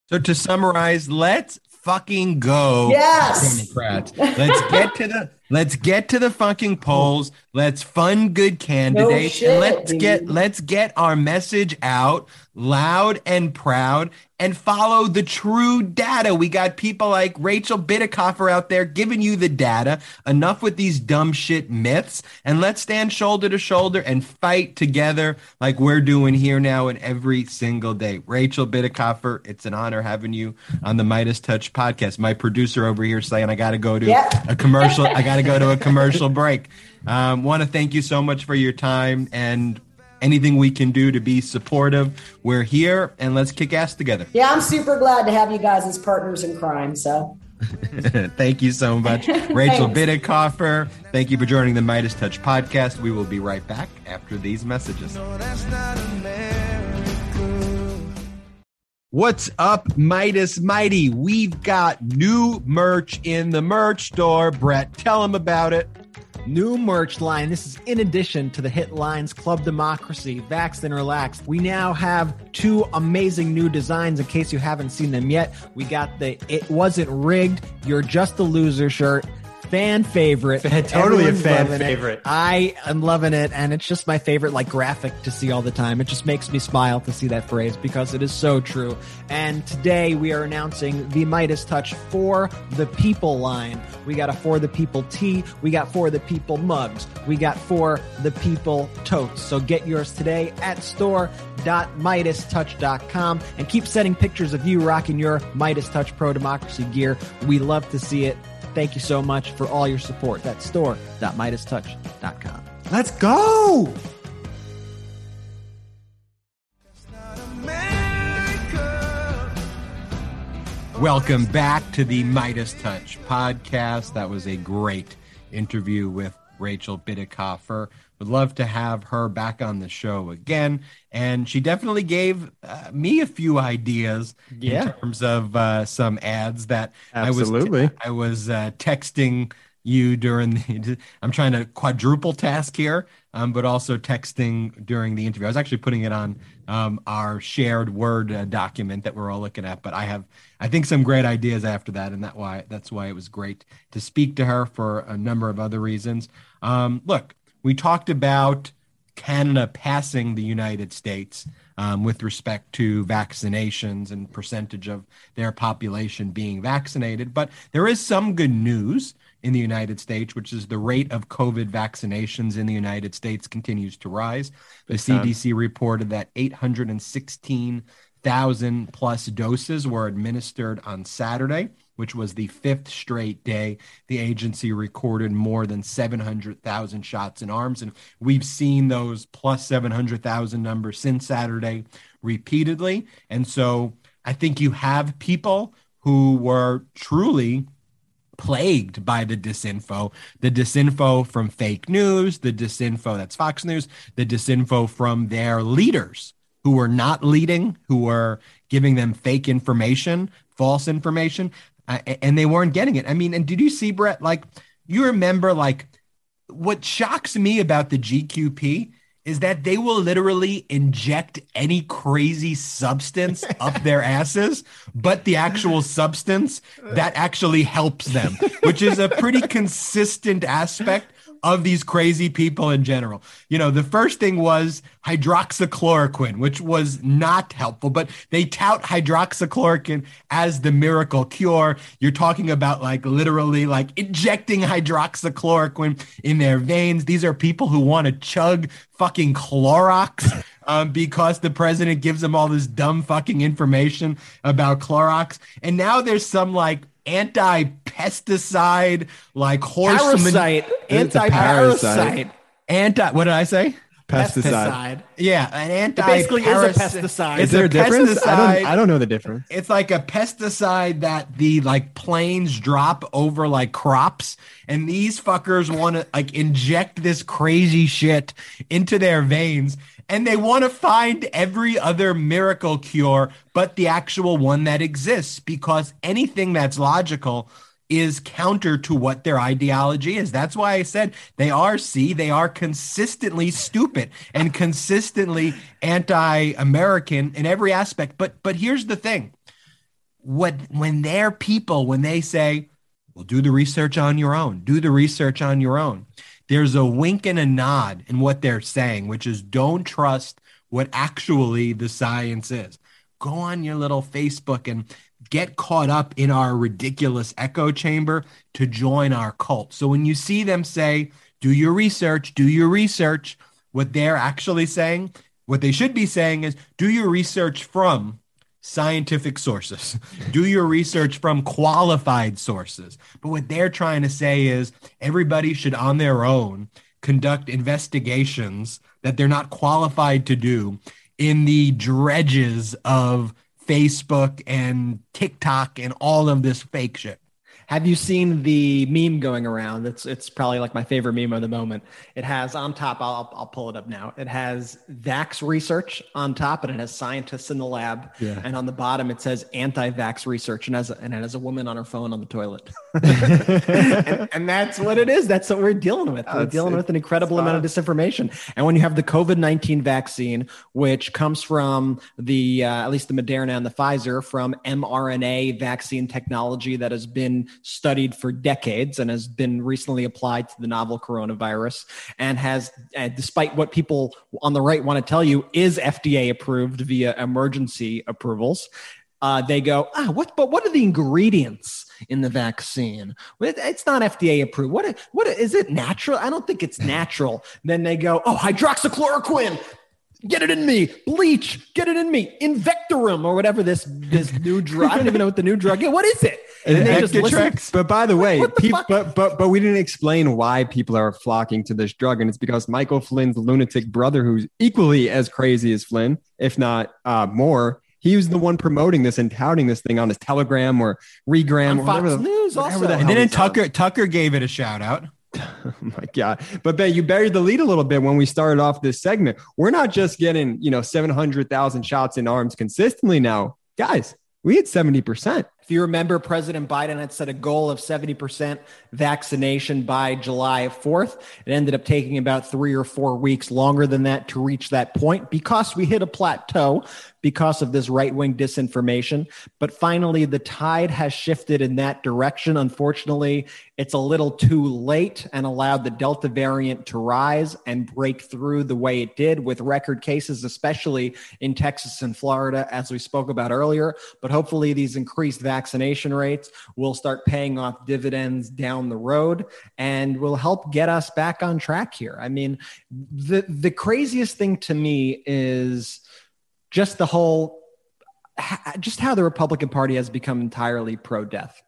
So to summarize, let's fucking go. Yes. Democrats. Let's get to the let's get to the fucking polls. Let's fund good candidates. No shit, and let's dude. get let's get our message out loud and proud and follow the true data. We got people like Rachel Bitecofer out there giving you the data. Enough with these dumb shit myths, and let's stand shoulder to shoulder and fight together like we're doing here now and every single day. Rachel Bitecofer, it's an honor having you on the Meidas Touch podcast. My producer over here saying I got to go to yep. a commercial. I got to go to a commercial break. Um, Want to thank you so much for your time and anything we can do to be supportive, we're here and let's kick ass together. Yeah, I'm super glad to have you guys as partners in crime. So thank you so much, Rachel Bitecofer. Thank you for joining the Meidas Touch podcast. We will be right back after these messages. What's up, Meidas Mighty? We've got new merch in the merch store. Brett, tell them about it new merch line. This is in addition to the hit lines Club Democracy, Vaxxed and Relaxed. We now have two amazing new designs in case you haven't seen them yet. We got the It Wasn't Rigged, You're Just a Loser shirt fan favorite. totally Everyone's a fan favorite. It. I am loving it, and it's just my favorite like graphic to see all the time. It just makes me smile to see that phrase because it is so true. And today we are announcing the Meidas Touch for the People line. We got a for the people tee, we got for the people mugs, we got for the people totes. So get yours today at store.meidastouch.com and keep sending pictures of you rocking your Meidas Touch Pro Democracy gear. We love to see it. Thank you so much for all your support. That's store.meidastouch.com. Let's go. Welcome back to the Meidas Touch podcast. That was a great interview with Rachel Bitecofer. Would love to have her back on the show again. And she definitely gave uh, me a few ideas yeah. in terms of uh, some ads that Absolutely. I was, I was uh, texting you during the i'm trying to quadruple task here um, but also texting during the interview i was actually putting it on um, our shared word uh, document that we're all looking at but i have i think some great ideas after that and that why that's why it was great to speak to her for a number of other reasons um, look We talked about Canada passing the United States um, with respect to vaccinations and percentage of their population being vaccinated. But there is some good news in the United States, which is the rate of COVID vaccinations in the United States continues to rise. The CDC reported that 816,000 plus doses were administered on Saturday which was the fifth straight day the agency recorded more than 700,000 shots in arms. And we've seen those plus 700,000 numbers since Saturday repeatedly. And so I think you have people who were truly plagued by the disinfo, the disinfo from fake news, the disinfo that's Fox News, the disinfo from their leaders who were not leading, who were giving them fake information, false information and they weren't getting it. I mean, and did you see Brett? Like, you remember, like, what shocks me about the GQP is that they will literally inject any crazy substance up their asses, but the actual substance that actually helps them, which is a pretty consistent aspect of these crazy people in general. You know, the first thing was hydroxychloroquine, which was not helpful, but they tout hydroxychloroquine as the miracle cure. You're talking about like literally like injecting hydroxychloroquine in their veins. These are people who want to chug fucking Clorox. Um, because the president gives them all this dumb fucking information about Clorox. And now there's some like anti-pesticide, like horse parasite, anti-parasite, anti. What did I say? Pesticide. pesticide. Yeah, an anti. It basically is a pesticide. Is there a, a difference? I don't. I don't know the difference. It's like a pesticide that the like planes drop over like crops, and these fuckers want to like inject this crazy shit into their veins and they want to find every other miracle cure but the actual one that exists because anything that's logical is counter to what their ideology is. That's why I said they are, see, they are consistently stupid and consistently anti-American in every aspect. But but here's the thing. What when their people, when they say, well, do the research on your own, do the research on your own there's a wink and a nod in what they're saying, which is don't trust what actually the science is. Go on your little Facebook and get caught up in our ridiculous echo chamber to join our cult. So when you see them say, do your research, do your research, what they're actually saying, what they should be saying is, do your research from scientific sources. Do your research from qualified sources. But what they're trying to say is everybody should, on their own, conduct investigations that they're not qualified to do in the dredges of Facebook and TikTok and all of this fake shit. Have you seen the meme going around? It's it's probably like my favorite meme of the moment. It has on top. I'll I'll pull it up now. It has Vax research on top, and it has scientists in the lab. Yeah. And on the bottom, it says anti-vax research, and has a, and it has a woman on her phone on the toilet. and, and, that's what it is. That's what we're dealing with. We're dealing with an incredible amount of disinformation. And when you have the COVID nineteen vaccine, which comes from the uh, at least the Moderna and the Pfizer from mRNA vaccine technology that has been studied for decades and has been recently applied to the novel coronavirus and has, uh, despite what people on the right want to tell you, is FDA approved via emergency approvals. Uh, they go, ah, what? But what are the ingredients in the vaccine? It's not FDA approved. What? What is it? Natural? I don't think it's natural. then they go, oh, hydroxychloroquine get it in me. Bleach, get it in me. Invectorum or whatever this this new drug. I don't even know what the new drug is. What is it? And they just listen, but by the way, the people, but but but we didn't explain why people are flocking to this drug, and it's because Michael Flynn's lunatic brother, who's equally as crazy as Flynn, if not uh, more. He was the one promoting this and touting this thing on his Telegram or Regram or Fox whatever, News. Whatever also. the and then Tucker Tucker gave it a shout out. Oh my God. But Ben, you buried the lead a little bit when we started off this segment. We're not just getting, you know, 700,000 shots in arms consistently now. Guys, we hit 70%. If you remember, President Biden had set a goal of 70% vaccination by July 4th. It ended up taking about three or four weeks longer than that to reach that point because we hit a plateau because of this right wing disinformation. But finally, the tide has shifted in that direction. Unfortunately, it's a little too late and allowed the Delta variant to rise and break through the way it did with record cases, especially in Texas and Florida, as we spoke about earlier. But hopefully, these increased vaccination rates will start paying off dividends down the road and will help get us back on track here. I mean, the the craziest thing to me is just the whole just how the Republican Party has become entirely pro death.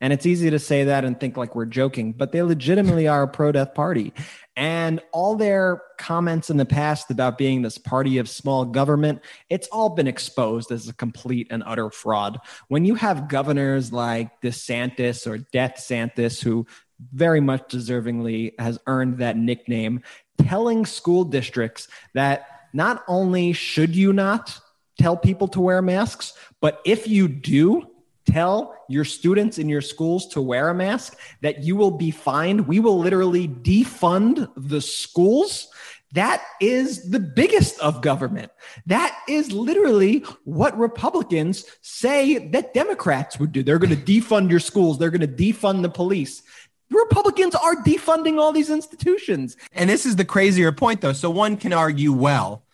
And it's easy to say that and think like we're joking, but they legitimately are a pro death party. And all their comments in the past about being this party of small government, it's all been exposed as a complete and utter fraud. When you have governors like DeSantis or Death Santis, who very much deservingly has earned that nickname, telling school districts that not only should you not tell people to wear masks, but if you do, tell your students in your schools to wear a mask, that you will be fined. We will literally defund the schools. That is the biggest of government. That is literally what Republicans say that Democrats would do. They're going to defund your schools, they're going to defund the police. Republicans are defunding all these institutions. And this is the crazier point, though. So one can argue, well,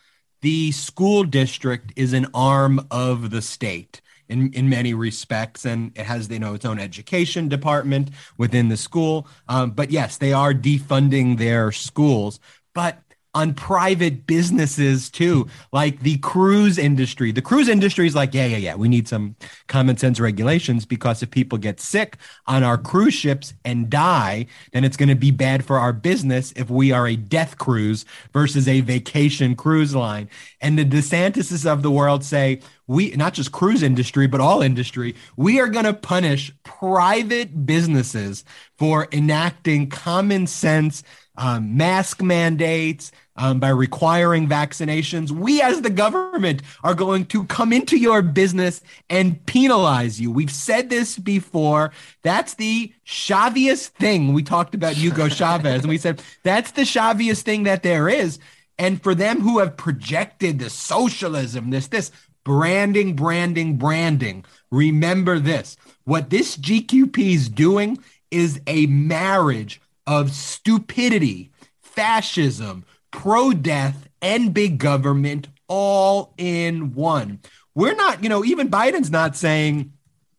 the school district is an arm of the state in, in many respects, and it has you know its own education department within the school. Um, but yes, they are defunding their schools. But on private businesses too, like the cruise industry. The cruise industry is like, yeah, yeah, yeah, we need some common sense regulations because if people get sick on our cruise ships and die, then it's going to be bad for our business if we are a death cruise versus a vacation cruise line. And the DeSantises of the world say, we not just cruise industry, but all industry, we are going to punish private businesses for enacting common sense um, mask mandates, um, by requiring vaccinations. We, as the government, are going to come into your business and penalize you. We've said this before. That's the Chaviest thing. We talked about Hugo Chavez, and we said that's the Chaviest thing that there is. And for them who have projected the socialism, this, this branding, branding, branding, remember this. What this GQP is doing is a marriage of stupidity, fascism, pro death, and big government all in one. We're not, you know, even Biden's not saying,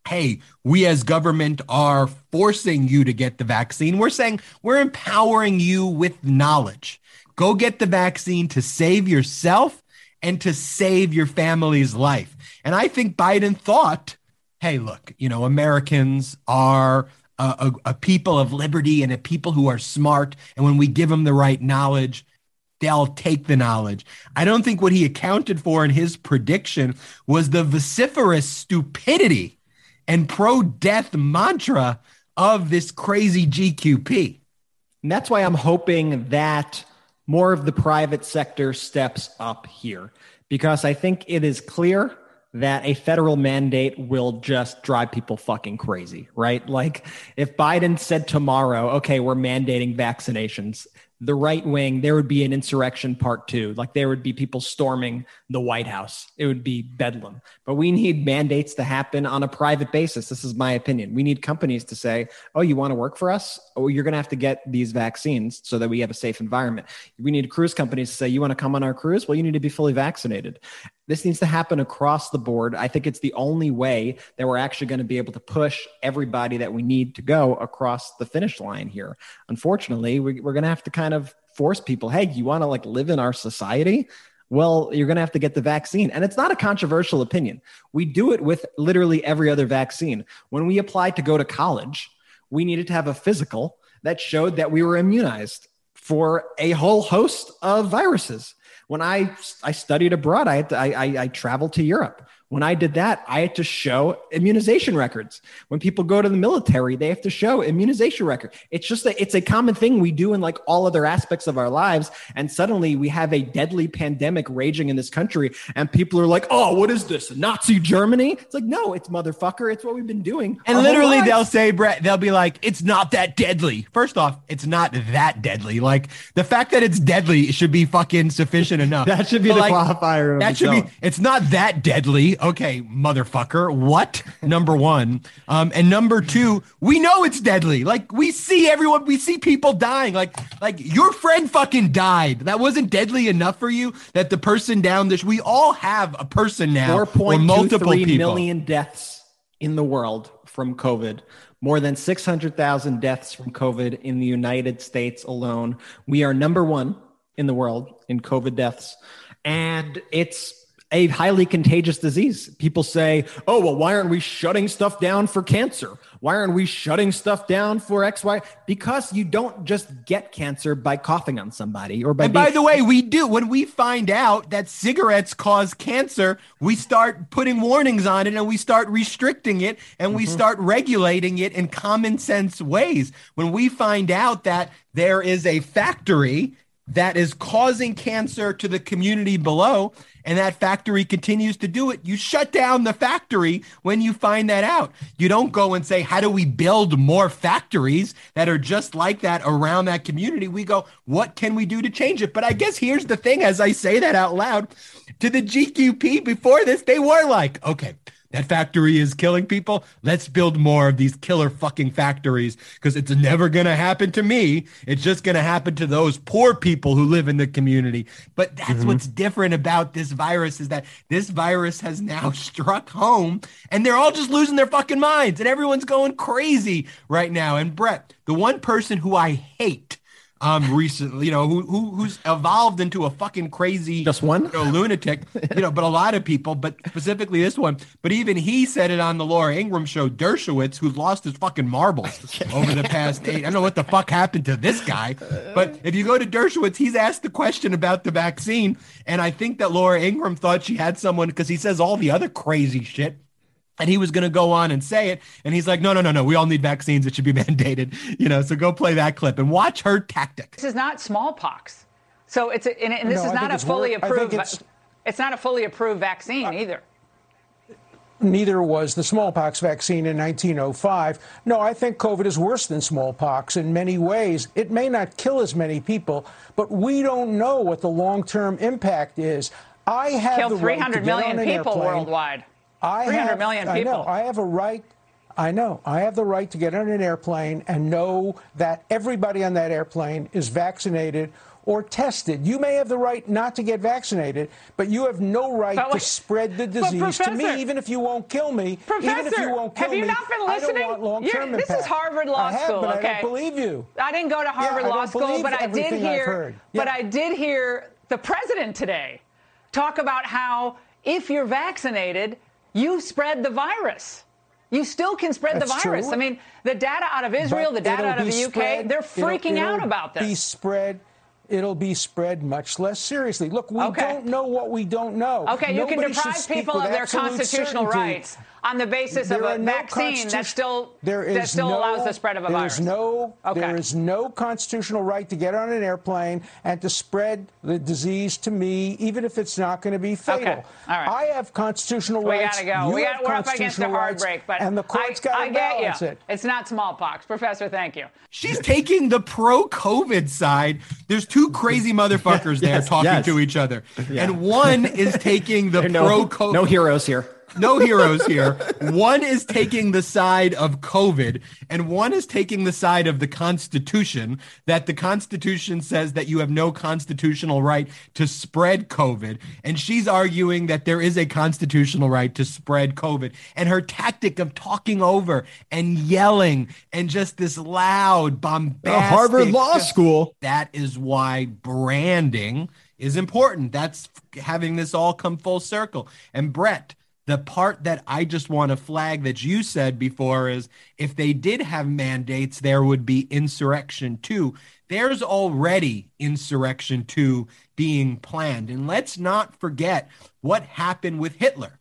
hey, we as government are forcing you to get the vaccine. We're saying we're empowering you with knowledge. Go get the vaccine to save yourself and to save your family's life. And I think Biden thought, hey, look, you know, Americans are a, a, a, people of liberty and a people who are smart. And when we give them the right knowledge, they'll take the knowledge. I don't think what he accounted for in his prediction was the vociferous stupidity and pro death mantra of this crazy GQP. And that's why I'm hoping that more of the private sector steps up here because I think it is clear that a federal mandate will just drive people fucking crazy, right? Like if Biden said tomorrow, okay, we're mandating vaccinations, the right wing, there would be an insurrection part two. Like there would be people storming the White House. It would be bedlam. But we need mandates to happen on a private basis. This is my opinion. We need companies to say, oh, you want to work for us? Oh, you're going to have to get these vaccines so that we have a safe environment. We need cruise companies to say, you want to come on our cruise? Well, you need to be fully vaccinated. This needs to happen across the board. I think it's the only way that we're actually going to be able to push everybody that we need to go across the finish line here. Unfortunately, we, we're going to have to kind of force people hey, you want to like live in our society? Well, you're going to have to get the vaccine. And it's not a controversial opinion. We do it with literally every other vaccine. When we applied to go to college, we needed to have a physical that showed that we were immunized for a whole host of viruses when I I studied abroad, I to, I, I, I traveled to Europe. When I did that, I had to show immunization records. When people go to the military, they have to show immunization record. It's just a, it's a common thing we do in like all other aspects of our lives. And suddenly we have a deadly pandemic raging in this country, and people are like, "Oh, what is this? Nazi Germany?" It's like, no, it's motherfucker. It's what we've been doing. And literally, they'll say, Brett, they'll be like, "It's not that deadly." First off, it's not that deadly. Like the fact that it's deadly should be fucking sufficient enough. that should be But, the like, qualifier. That should itself. be. It's not that deadly. Okay, motherfucker. What? number one. Um, and number two, we know it's deadly. Like we see everyone. We see people dying. Like like your friend fucking died. That wasn't deadly enough for you. That the person down this. We all have a person now. Four point multiple million deaths in the world from COVID. More than 600,000 deaths from COVID in the United States alone. We are number one in the world in COVID deaths. And it's a highly contagious disease. People say, oh, well, why aren't we shutting stuff down for cancer? Why aren't we shutting stuff down for X, Y? Because you don't just get cancer by coughing on somebody or by And by the way, we do. When we find out that cigarettes cause cancer, we start putting warnings on it and we start restricting it and we mm-hmm. start regulating it in common sense ways. When we find out that there is a factory that is causing cancer to the community below and that factory continues to do it, you shut down the factory when you find that out. You don't go and say, How do we build more factories that are just like that around that community? We go, What can we do to change it? But I guess here's the thing as I say that out loud to the GQP before this, they were like, Okay. That factory is killing people. Let's build more of these killer fucking factories because it's never going to happen to me. It's just going to happen to those poor people who live in the community. But that's mm-hmm. what's different about this virus is that this virus has now struck home and they're all just losing their fucking minds and everyone's going crazy right now. And Brett, the one person who I hate um recently you know who, who who's evolved into a fucking crazy Just one? you know, lunatic you know but a lot of people but specifically this one. But even he said it on the Laura Ingraham show Dershowitz who's lost his fucking marbles over the past eight. I don't know what the fuck happened to this guy but if you go to Dershowitz he's asked the question about the vaccine and I think that Laura Ingraham thought she had someone because he says all the other crazy shit and he was going to go on and say it and he's like no no no no we all need vaccines it should be mandated you know so go play that clip and watch her tactic This is not smallpox. So it's a, and, and this No, is I not think a it's fully wor- I think approved. it's- It's not a fully approved vaccine either. Neither was the smallpox vaccine in 1905. No, I think COVID is worse than smallpox in many ways. It may not kill as many people, but we don't know what the long-term impact is. I have Killed the right to get million on an people airplane. worldwide. I 300 have, million I know. I have a right. I know. I have the right to get on an airplane and know that everybody on that airplane is vaccinated or tested. You may have the right not to get vaccinated, but you have no right But to spread the disease to me, even if you won't kill me. even if Professor, you won't kill have you me, not been I don't listening? want long-term You're- this is. Harvard Law I have, School, but okay? I don't believe you. I didn't go to Harvard I Law School, but I did hear. heard. But I did hear the president today talk about how if you're vaccinated, you spread the virus. You still can spread the virus. true. I mean, the data out of Israel, But the data out of be the UK, spread- they're it'll- freaking out it'll about Be this. spread. It'll be spread much less seriously. Look, we Okay. don't know what we don't know. Okay, you can deprive people of their constitutional certainty. rights on the basis of a no vaccine that still there that is still no- allows the spread of a there virus. is no Okay. there is no constitutional right to get on an airplane and to spread the disease to me, even if it's not going to be fatal. Okay. All right. I have constitutional We rights. We gotta go. You we have got we're up against a constitutional hard break, but and the court's I, got to get balance you. it. It's not smallpox, Professor. Thank you. She's taking the pro COVID side. There's two crazy motherfuckers there talking yes. to each other. And one is taking the There are pro no, COVID. no heroes here. No heroes here. One is taking the side of COVID, and one is taking the side of the Constitution. That the Constitution says that you have no constitutional right to spread COVID, and she's arguing that there is a constitutional right to spread COVID. And her tactic of talking over and yelling and just this loud, bombastic Harvard Law School. that is why branding is important. That's having this all come full circle. And Brett, the part that I just want to flag that you said before is if they did have mandates, there would be insurrection too. There's already insurrection two being planned. And let's not forget what happened with Hitler.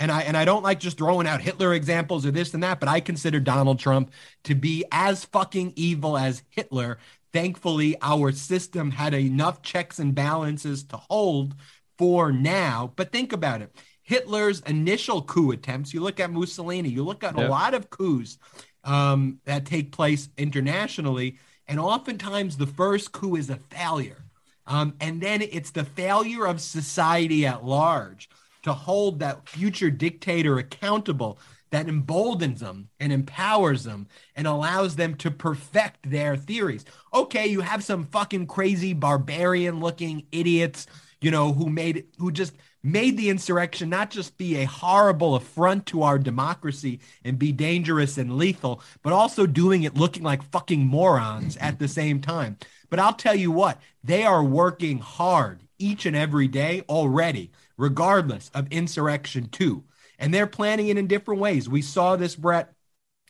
And I and I don't like just throwing out Hitler examples or this and that, but I consider Donald Trump to be as fucking evil as Hitler. Thankfully, our system had enough checks and balances to hold for now. But think about it. Hitler's initial coup attempts, you look at Mussolini, you look at yep. a lot of coups um, that take place internationally, and oftentimes the first coup is a failure. Um, and then it's the failure of society at large to hold that future dictator accountable that emboldens them and empowers them and allows them to perfect their theories. Okay, you have some fucking crazy barbarian looking idiots, you know, who made who just made the insurrection not just be a horrible affront to our democracy and be dangerous and lethal, but also doing it looking like fucking morons at the same time. But I'll tell you what, they are working hard each and every day already regardless of Insurrection 2. And they're planning it in different ways. We saw this, Brett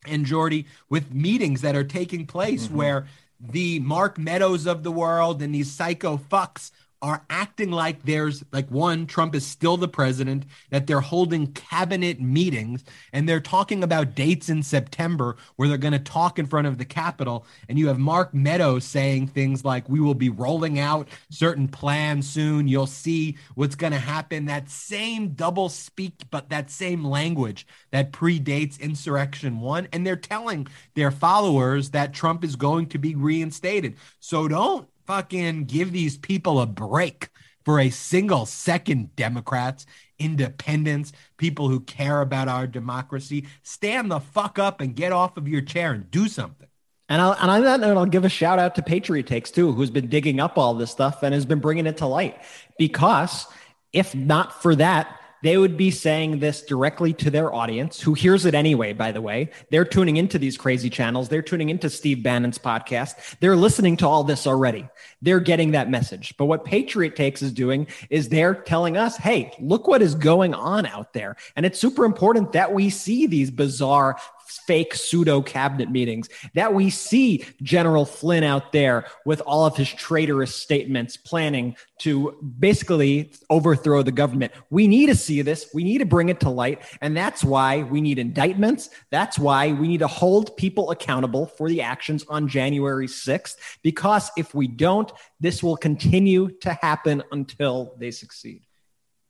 and Jordy, with meetings that are taking place mm-hmm. where the Mark Meadows of the world and these psycho fucks are acting like there's like one Trump is still the president that they're holding cabinet meetings and they're talking about dates in September where they're going to talk in front of the Capitol and you have Mark Meadows saying things like we will be rolling out certain plans soon. You'll see what's going to happen. That same double speak but that same language that predates insurrection 1 and they're telling their followers that Trump is going to be reinstated. So don't fucking give these people a break for a single second, Democrats, independents, people who care about our democracy. Stand the fuck up and get off of your chair and do something. And, I'll, and on that note, I'll give a shout out to Patriot Takes too, who's been digging up all this stuff and has been bringing it to light. Because if not for that, they would be saying this directly to their audience who hears it anyway, by the way. They're tuning into these crazy channels. They're tuning into Steve Bannon's podcast. They're listening to all this already. They're getting that message. But what Patriot Takes is doing is they're telling us, hey, look what is going on out there. And it's super important that we see these bizarre fake pseudo cabinet meetings, that we see General Flynn out there with all of his traitorous statements planning to basically overthrow the government. We need to see this. We need to bring it to light. And that's why we need indictments. That's why we need to hold people accountable for the actions on January 6th. Because if we don't, this will continue to happen until they succeed.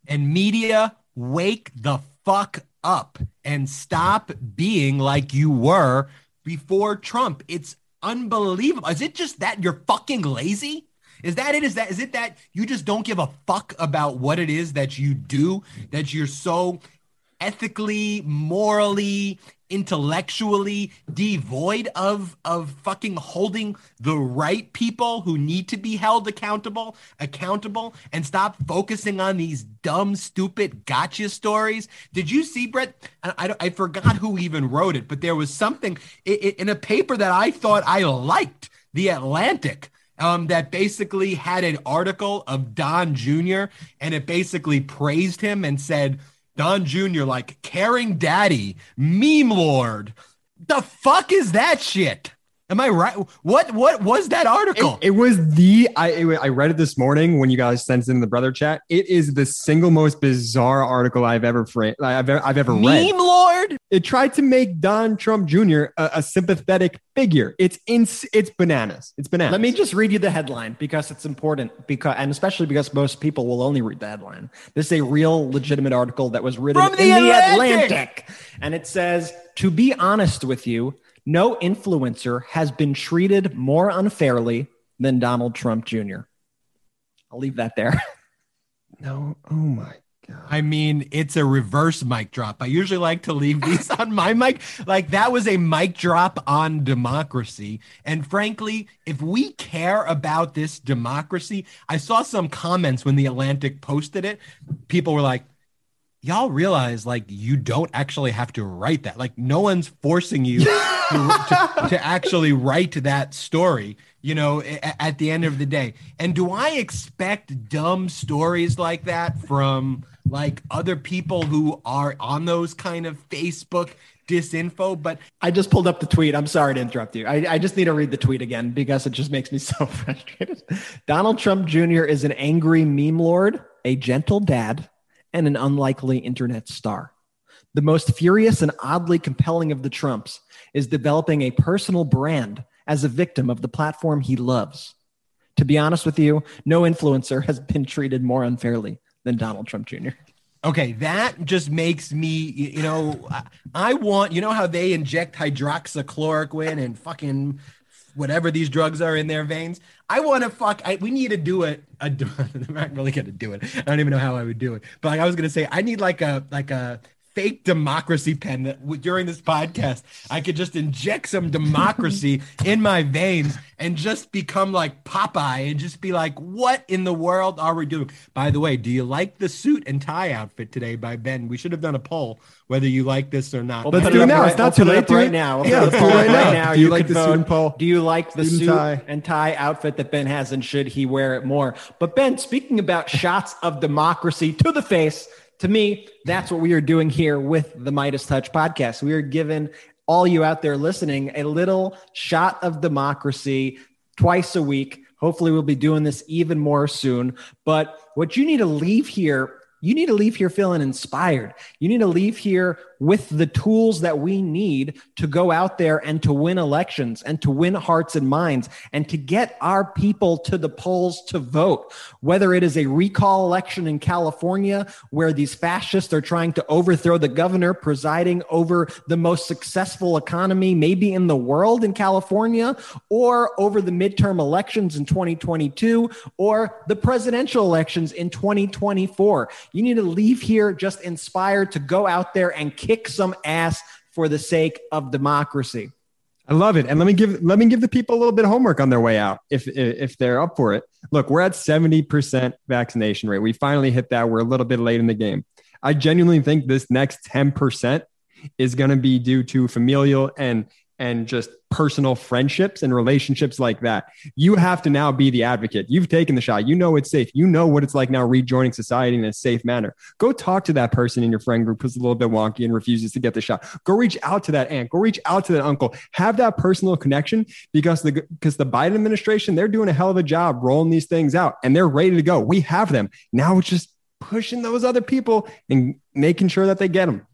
And media, wake the fuck up and stop being like you were before Trump. It's unbelievable. Is it just that you're fucking lazy? Is that it? Is that is it that you just don't give a fuck about what it is that you do? That you're so ethically, morally, intellectually devoid of of fucking holding the right people who need to be held accountable accountable and stop focusing on these dumb stupid gotcha stories did you see brett i, I, I forgot who even wrote it but there was something in a paper that i thought i liked the atlantic um, that basically had an article of Don Jr. and it basically praised him and said, Don Jr. like caring daddy, meme lord. The fuck is that shit? Am I right? What what was that article? It, it was the I I read it this morning when you guys sent it in the brother chat. It is the single most bizarre article I've ever fra- I've ever, I've ever Meme read. Meme lord. It tried to make Don Trump Jr. a, a sympathetic figure. It's in it's bananas. It's bananas. Let me just read you the headline because it's important because and especially because most people will only read the headline. This is a real legitimate article that was written From in the the Atlantic. Atlantic. And it says, "To be honest with you, no influencer has been treated more unfairly than Donald Trump Jr. I'll leave that there. No, oh my God. I mean, it's a reverse mic drop. I usually like to leave these on my mic. Like that was a mic drop on democracy. And frankly, if we care about this democracy, I saw some comments when the Atlantic posted it. People were like, y'all realize like you don't actually have to write that. Like no one's forcing you to, to, to, actually write that story, you know, at, at the end of the day. And do I expect dumb stories like that from like other people who are on those kind of Facebook disinfo, but I just pulled up the tweet. I'm sorry to interrupt you. I, I, just need to read the tweet again because it just makes me so frustrated. Donald Trump Jr. is an angry meme lord, a gentle dad, and an unlikely internet star. The most furious and oddly compelling of the Trumps is developing a personal brand as a victim of the platform he loves. To be honest with you, no influencer has been treated more unfairly than Donald Trump Jr. Okay, that just makes me, you know, I want, you know, how they inject hydroxychloroquine and fucking whatever these drugs are in their veins. I want to fuck. I, we need to do it. A, I'm not really gonna do it. I don't even know how I would do it. But like I was gonna say, I need like a like a fake democracy pen that during this podcast I could just inject some democracy in my veins and just become like Popeye and just be like, what in the world are we doing? By the way, do you like the suit and tie outfit today by Ben? We should have done a poll whether you like this or not. Let's do it now. Right, it's not too late. Right now. yeah, let's do it right now. Do you, you like the vote. suit and poll? Do you like the suit, suit tie. and tie outfit that Ben has, and should he wear it more? But Ben, speaking about shots of democracy to the face to me, that's what we are doing here with the Meidas Touch podcast. We are giving all you out there listening a little shot of democracy twice a week. Hopefully, we'll be doing this even more soon. But what you need to leave here you need to leave here feeling inspired. You need to leave here with the tools that we need to go out there and to win elections and to win hearts and minds and to get our people to the polls to vote. Whether it is a recall election in California where these fascists are trying to overthrow the governor presiding over the most successful economy maybe in the world in California or over the midterm elections in 2022 or the presidential elections in 2024. You need to leave here just inspired to go out there and kick some ass for the sake of democracy. I love it. And let me give let me give the people a little bit of homework on their way out if if they're up for it. Look, we're at 70% vaccination rate. We finally hit that. We're a little bit late in the game. I genuinely think this next 10% is going to be due to familial and and just personal friendships and relationships like that. You have to now be the advocate. You've taken the shot. You know it's safe. You know what it's like now rejoining society in a safe manner. Go talk to that person in your friend group who's a little bit wonky and refuses to get the shot. Go reach out to that aunt. Go reach out to that uncle. Have that personal connection because the because the Biden administration, they're doing a hell of a job rolling these things out and they're ready to go. We have them. Now it's just pushing those other people and making sure that they get them.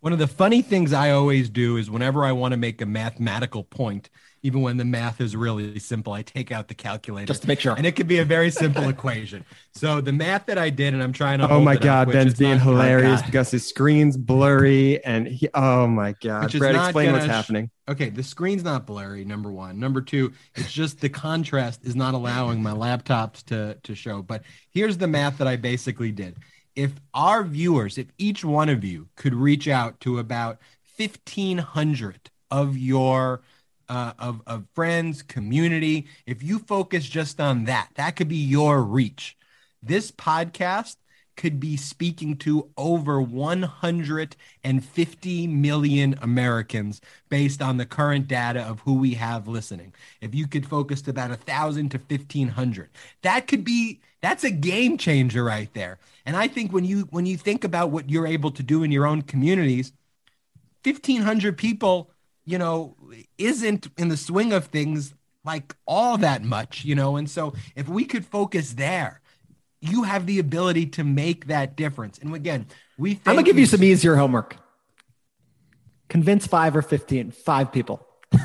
One of the funny things I always do is whenever I want to make a mathematical point, even when the math is really simple, I take out the calculator just to make sure. And it could be a very simple equation. So the math that I did, and I'm trying to. Oh my God, up, Ben's being hilarious because his screen's blurry, and he. Oh my God, Brett, explain what's sh- happening. Okay, the screen's not blurry. Number one. Number two, it's just the contrast is not allowing my laptops to to show. But here's the math that I basically did if our viewers, if each one of you could reach out to about 1,500 of your uh, of, of friends, community, if you focus just on that, that could be your reach. This podcast could be speaking to over 150 million Americans based on the current data of who we have listening. If you could focus to about a thousand to 1500, that could be that's a game changer right there. And I think when you when you think about what you're able to do in your own communities, 1500 people, you know, isn't in the swing of things like all that much, you know. And so if we could focus there, you have the ability to make that difference. And again, we I'm going to give you some easier homework. Convince 5 or 15, 5 people.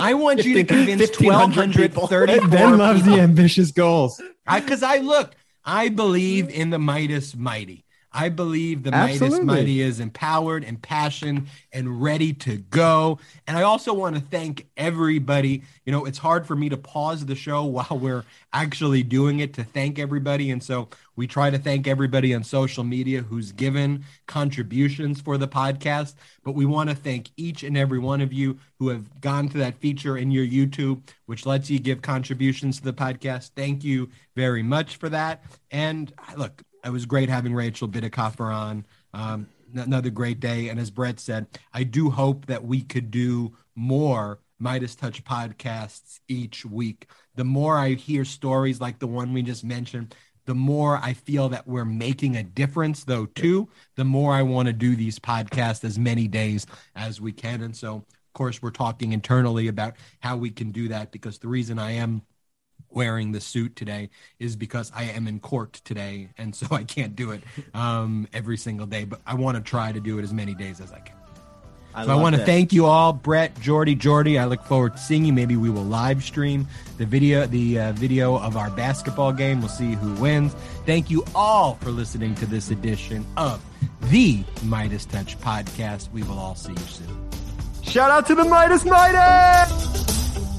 I want you to convince 1,234 Ben loves people. the ambitious goals. Because I, I, look, I believe in the Meidas Mighty. I believe the Absolutely. Meidas Mighty is empowered and passionate and ready to go. And I also want to thank everybody. You know, it's hard for me to pause the show while we're actually doing it to thank everybody. And so we try to thank everybody on social media who's given contributions for the podcast. But we want to thank each and every one of you who have gone to that feature in your YouTube, which lets you give contributions to the podcast. Thank you very much for that. And look, it was great having Rachel Bitecofer on. Um, another great day. And as Brett said, I do hope that we could do more Meidas Touch podcasts each week. The more I hear stories like the one we just mentioned, the more I feel that we're making a difference, though, too, the more I want to do these podcasts as many days as we can. And so, of course, we're talking internally about how we can do that because the reason I am wearing the suit today is because I am in court today, and so I can't do it um, every single day. But I want to try to do it as many days as I can. I so I want to thank you all, Brett, Jordy, Jordy. I look forward to seeing you. Maybe we will live stream the video, the uh, video of our basketball game. We'll see who wins. Thank you all for listening to this edition of the Meidas Touch podcast. We will all see you soon. Shout out to the Midas Meidas!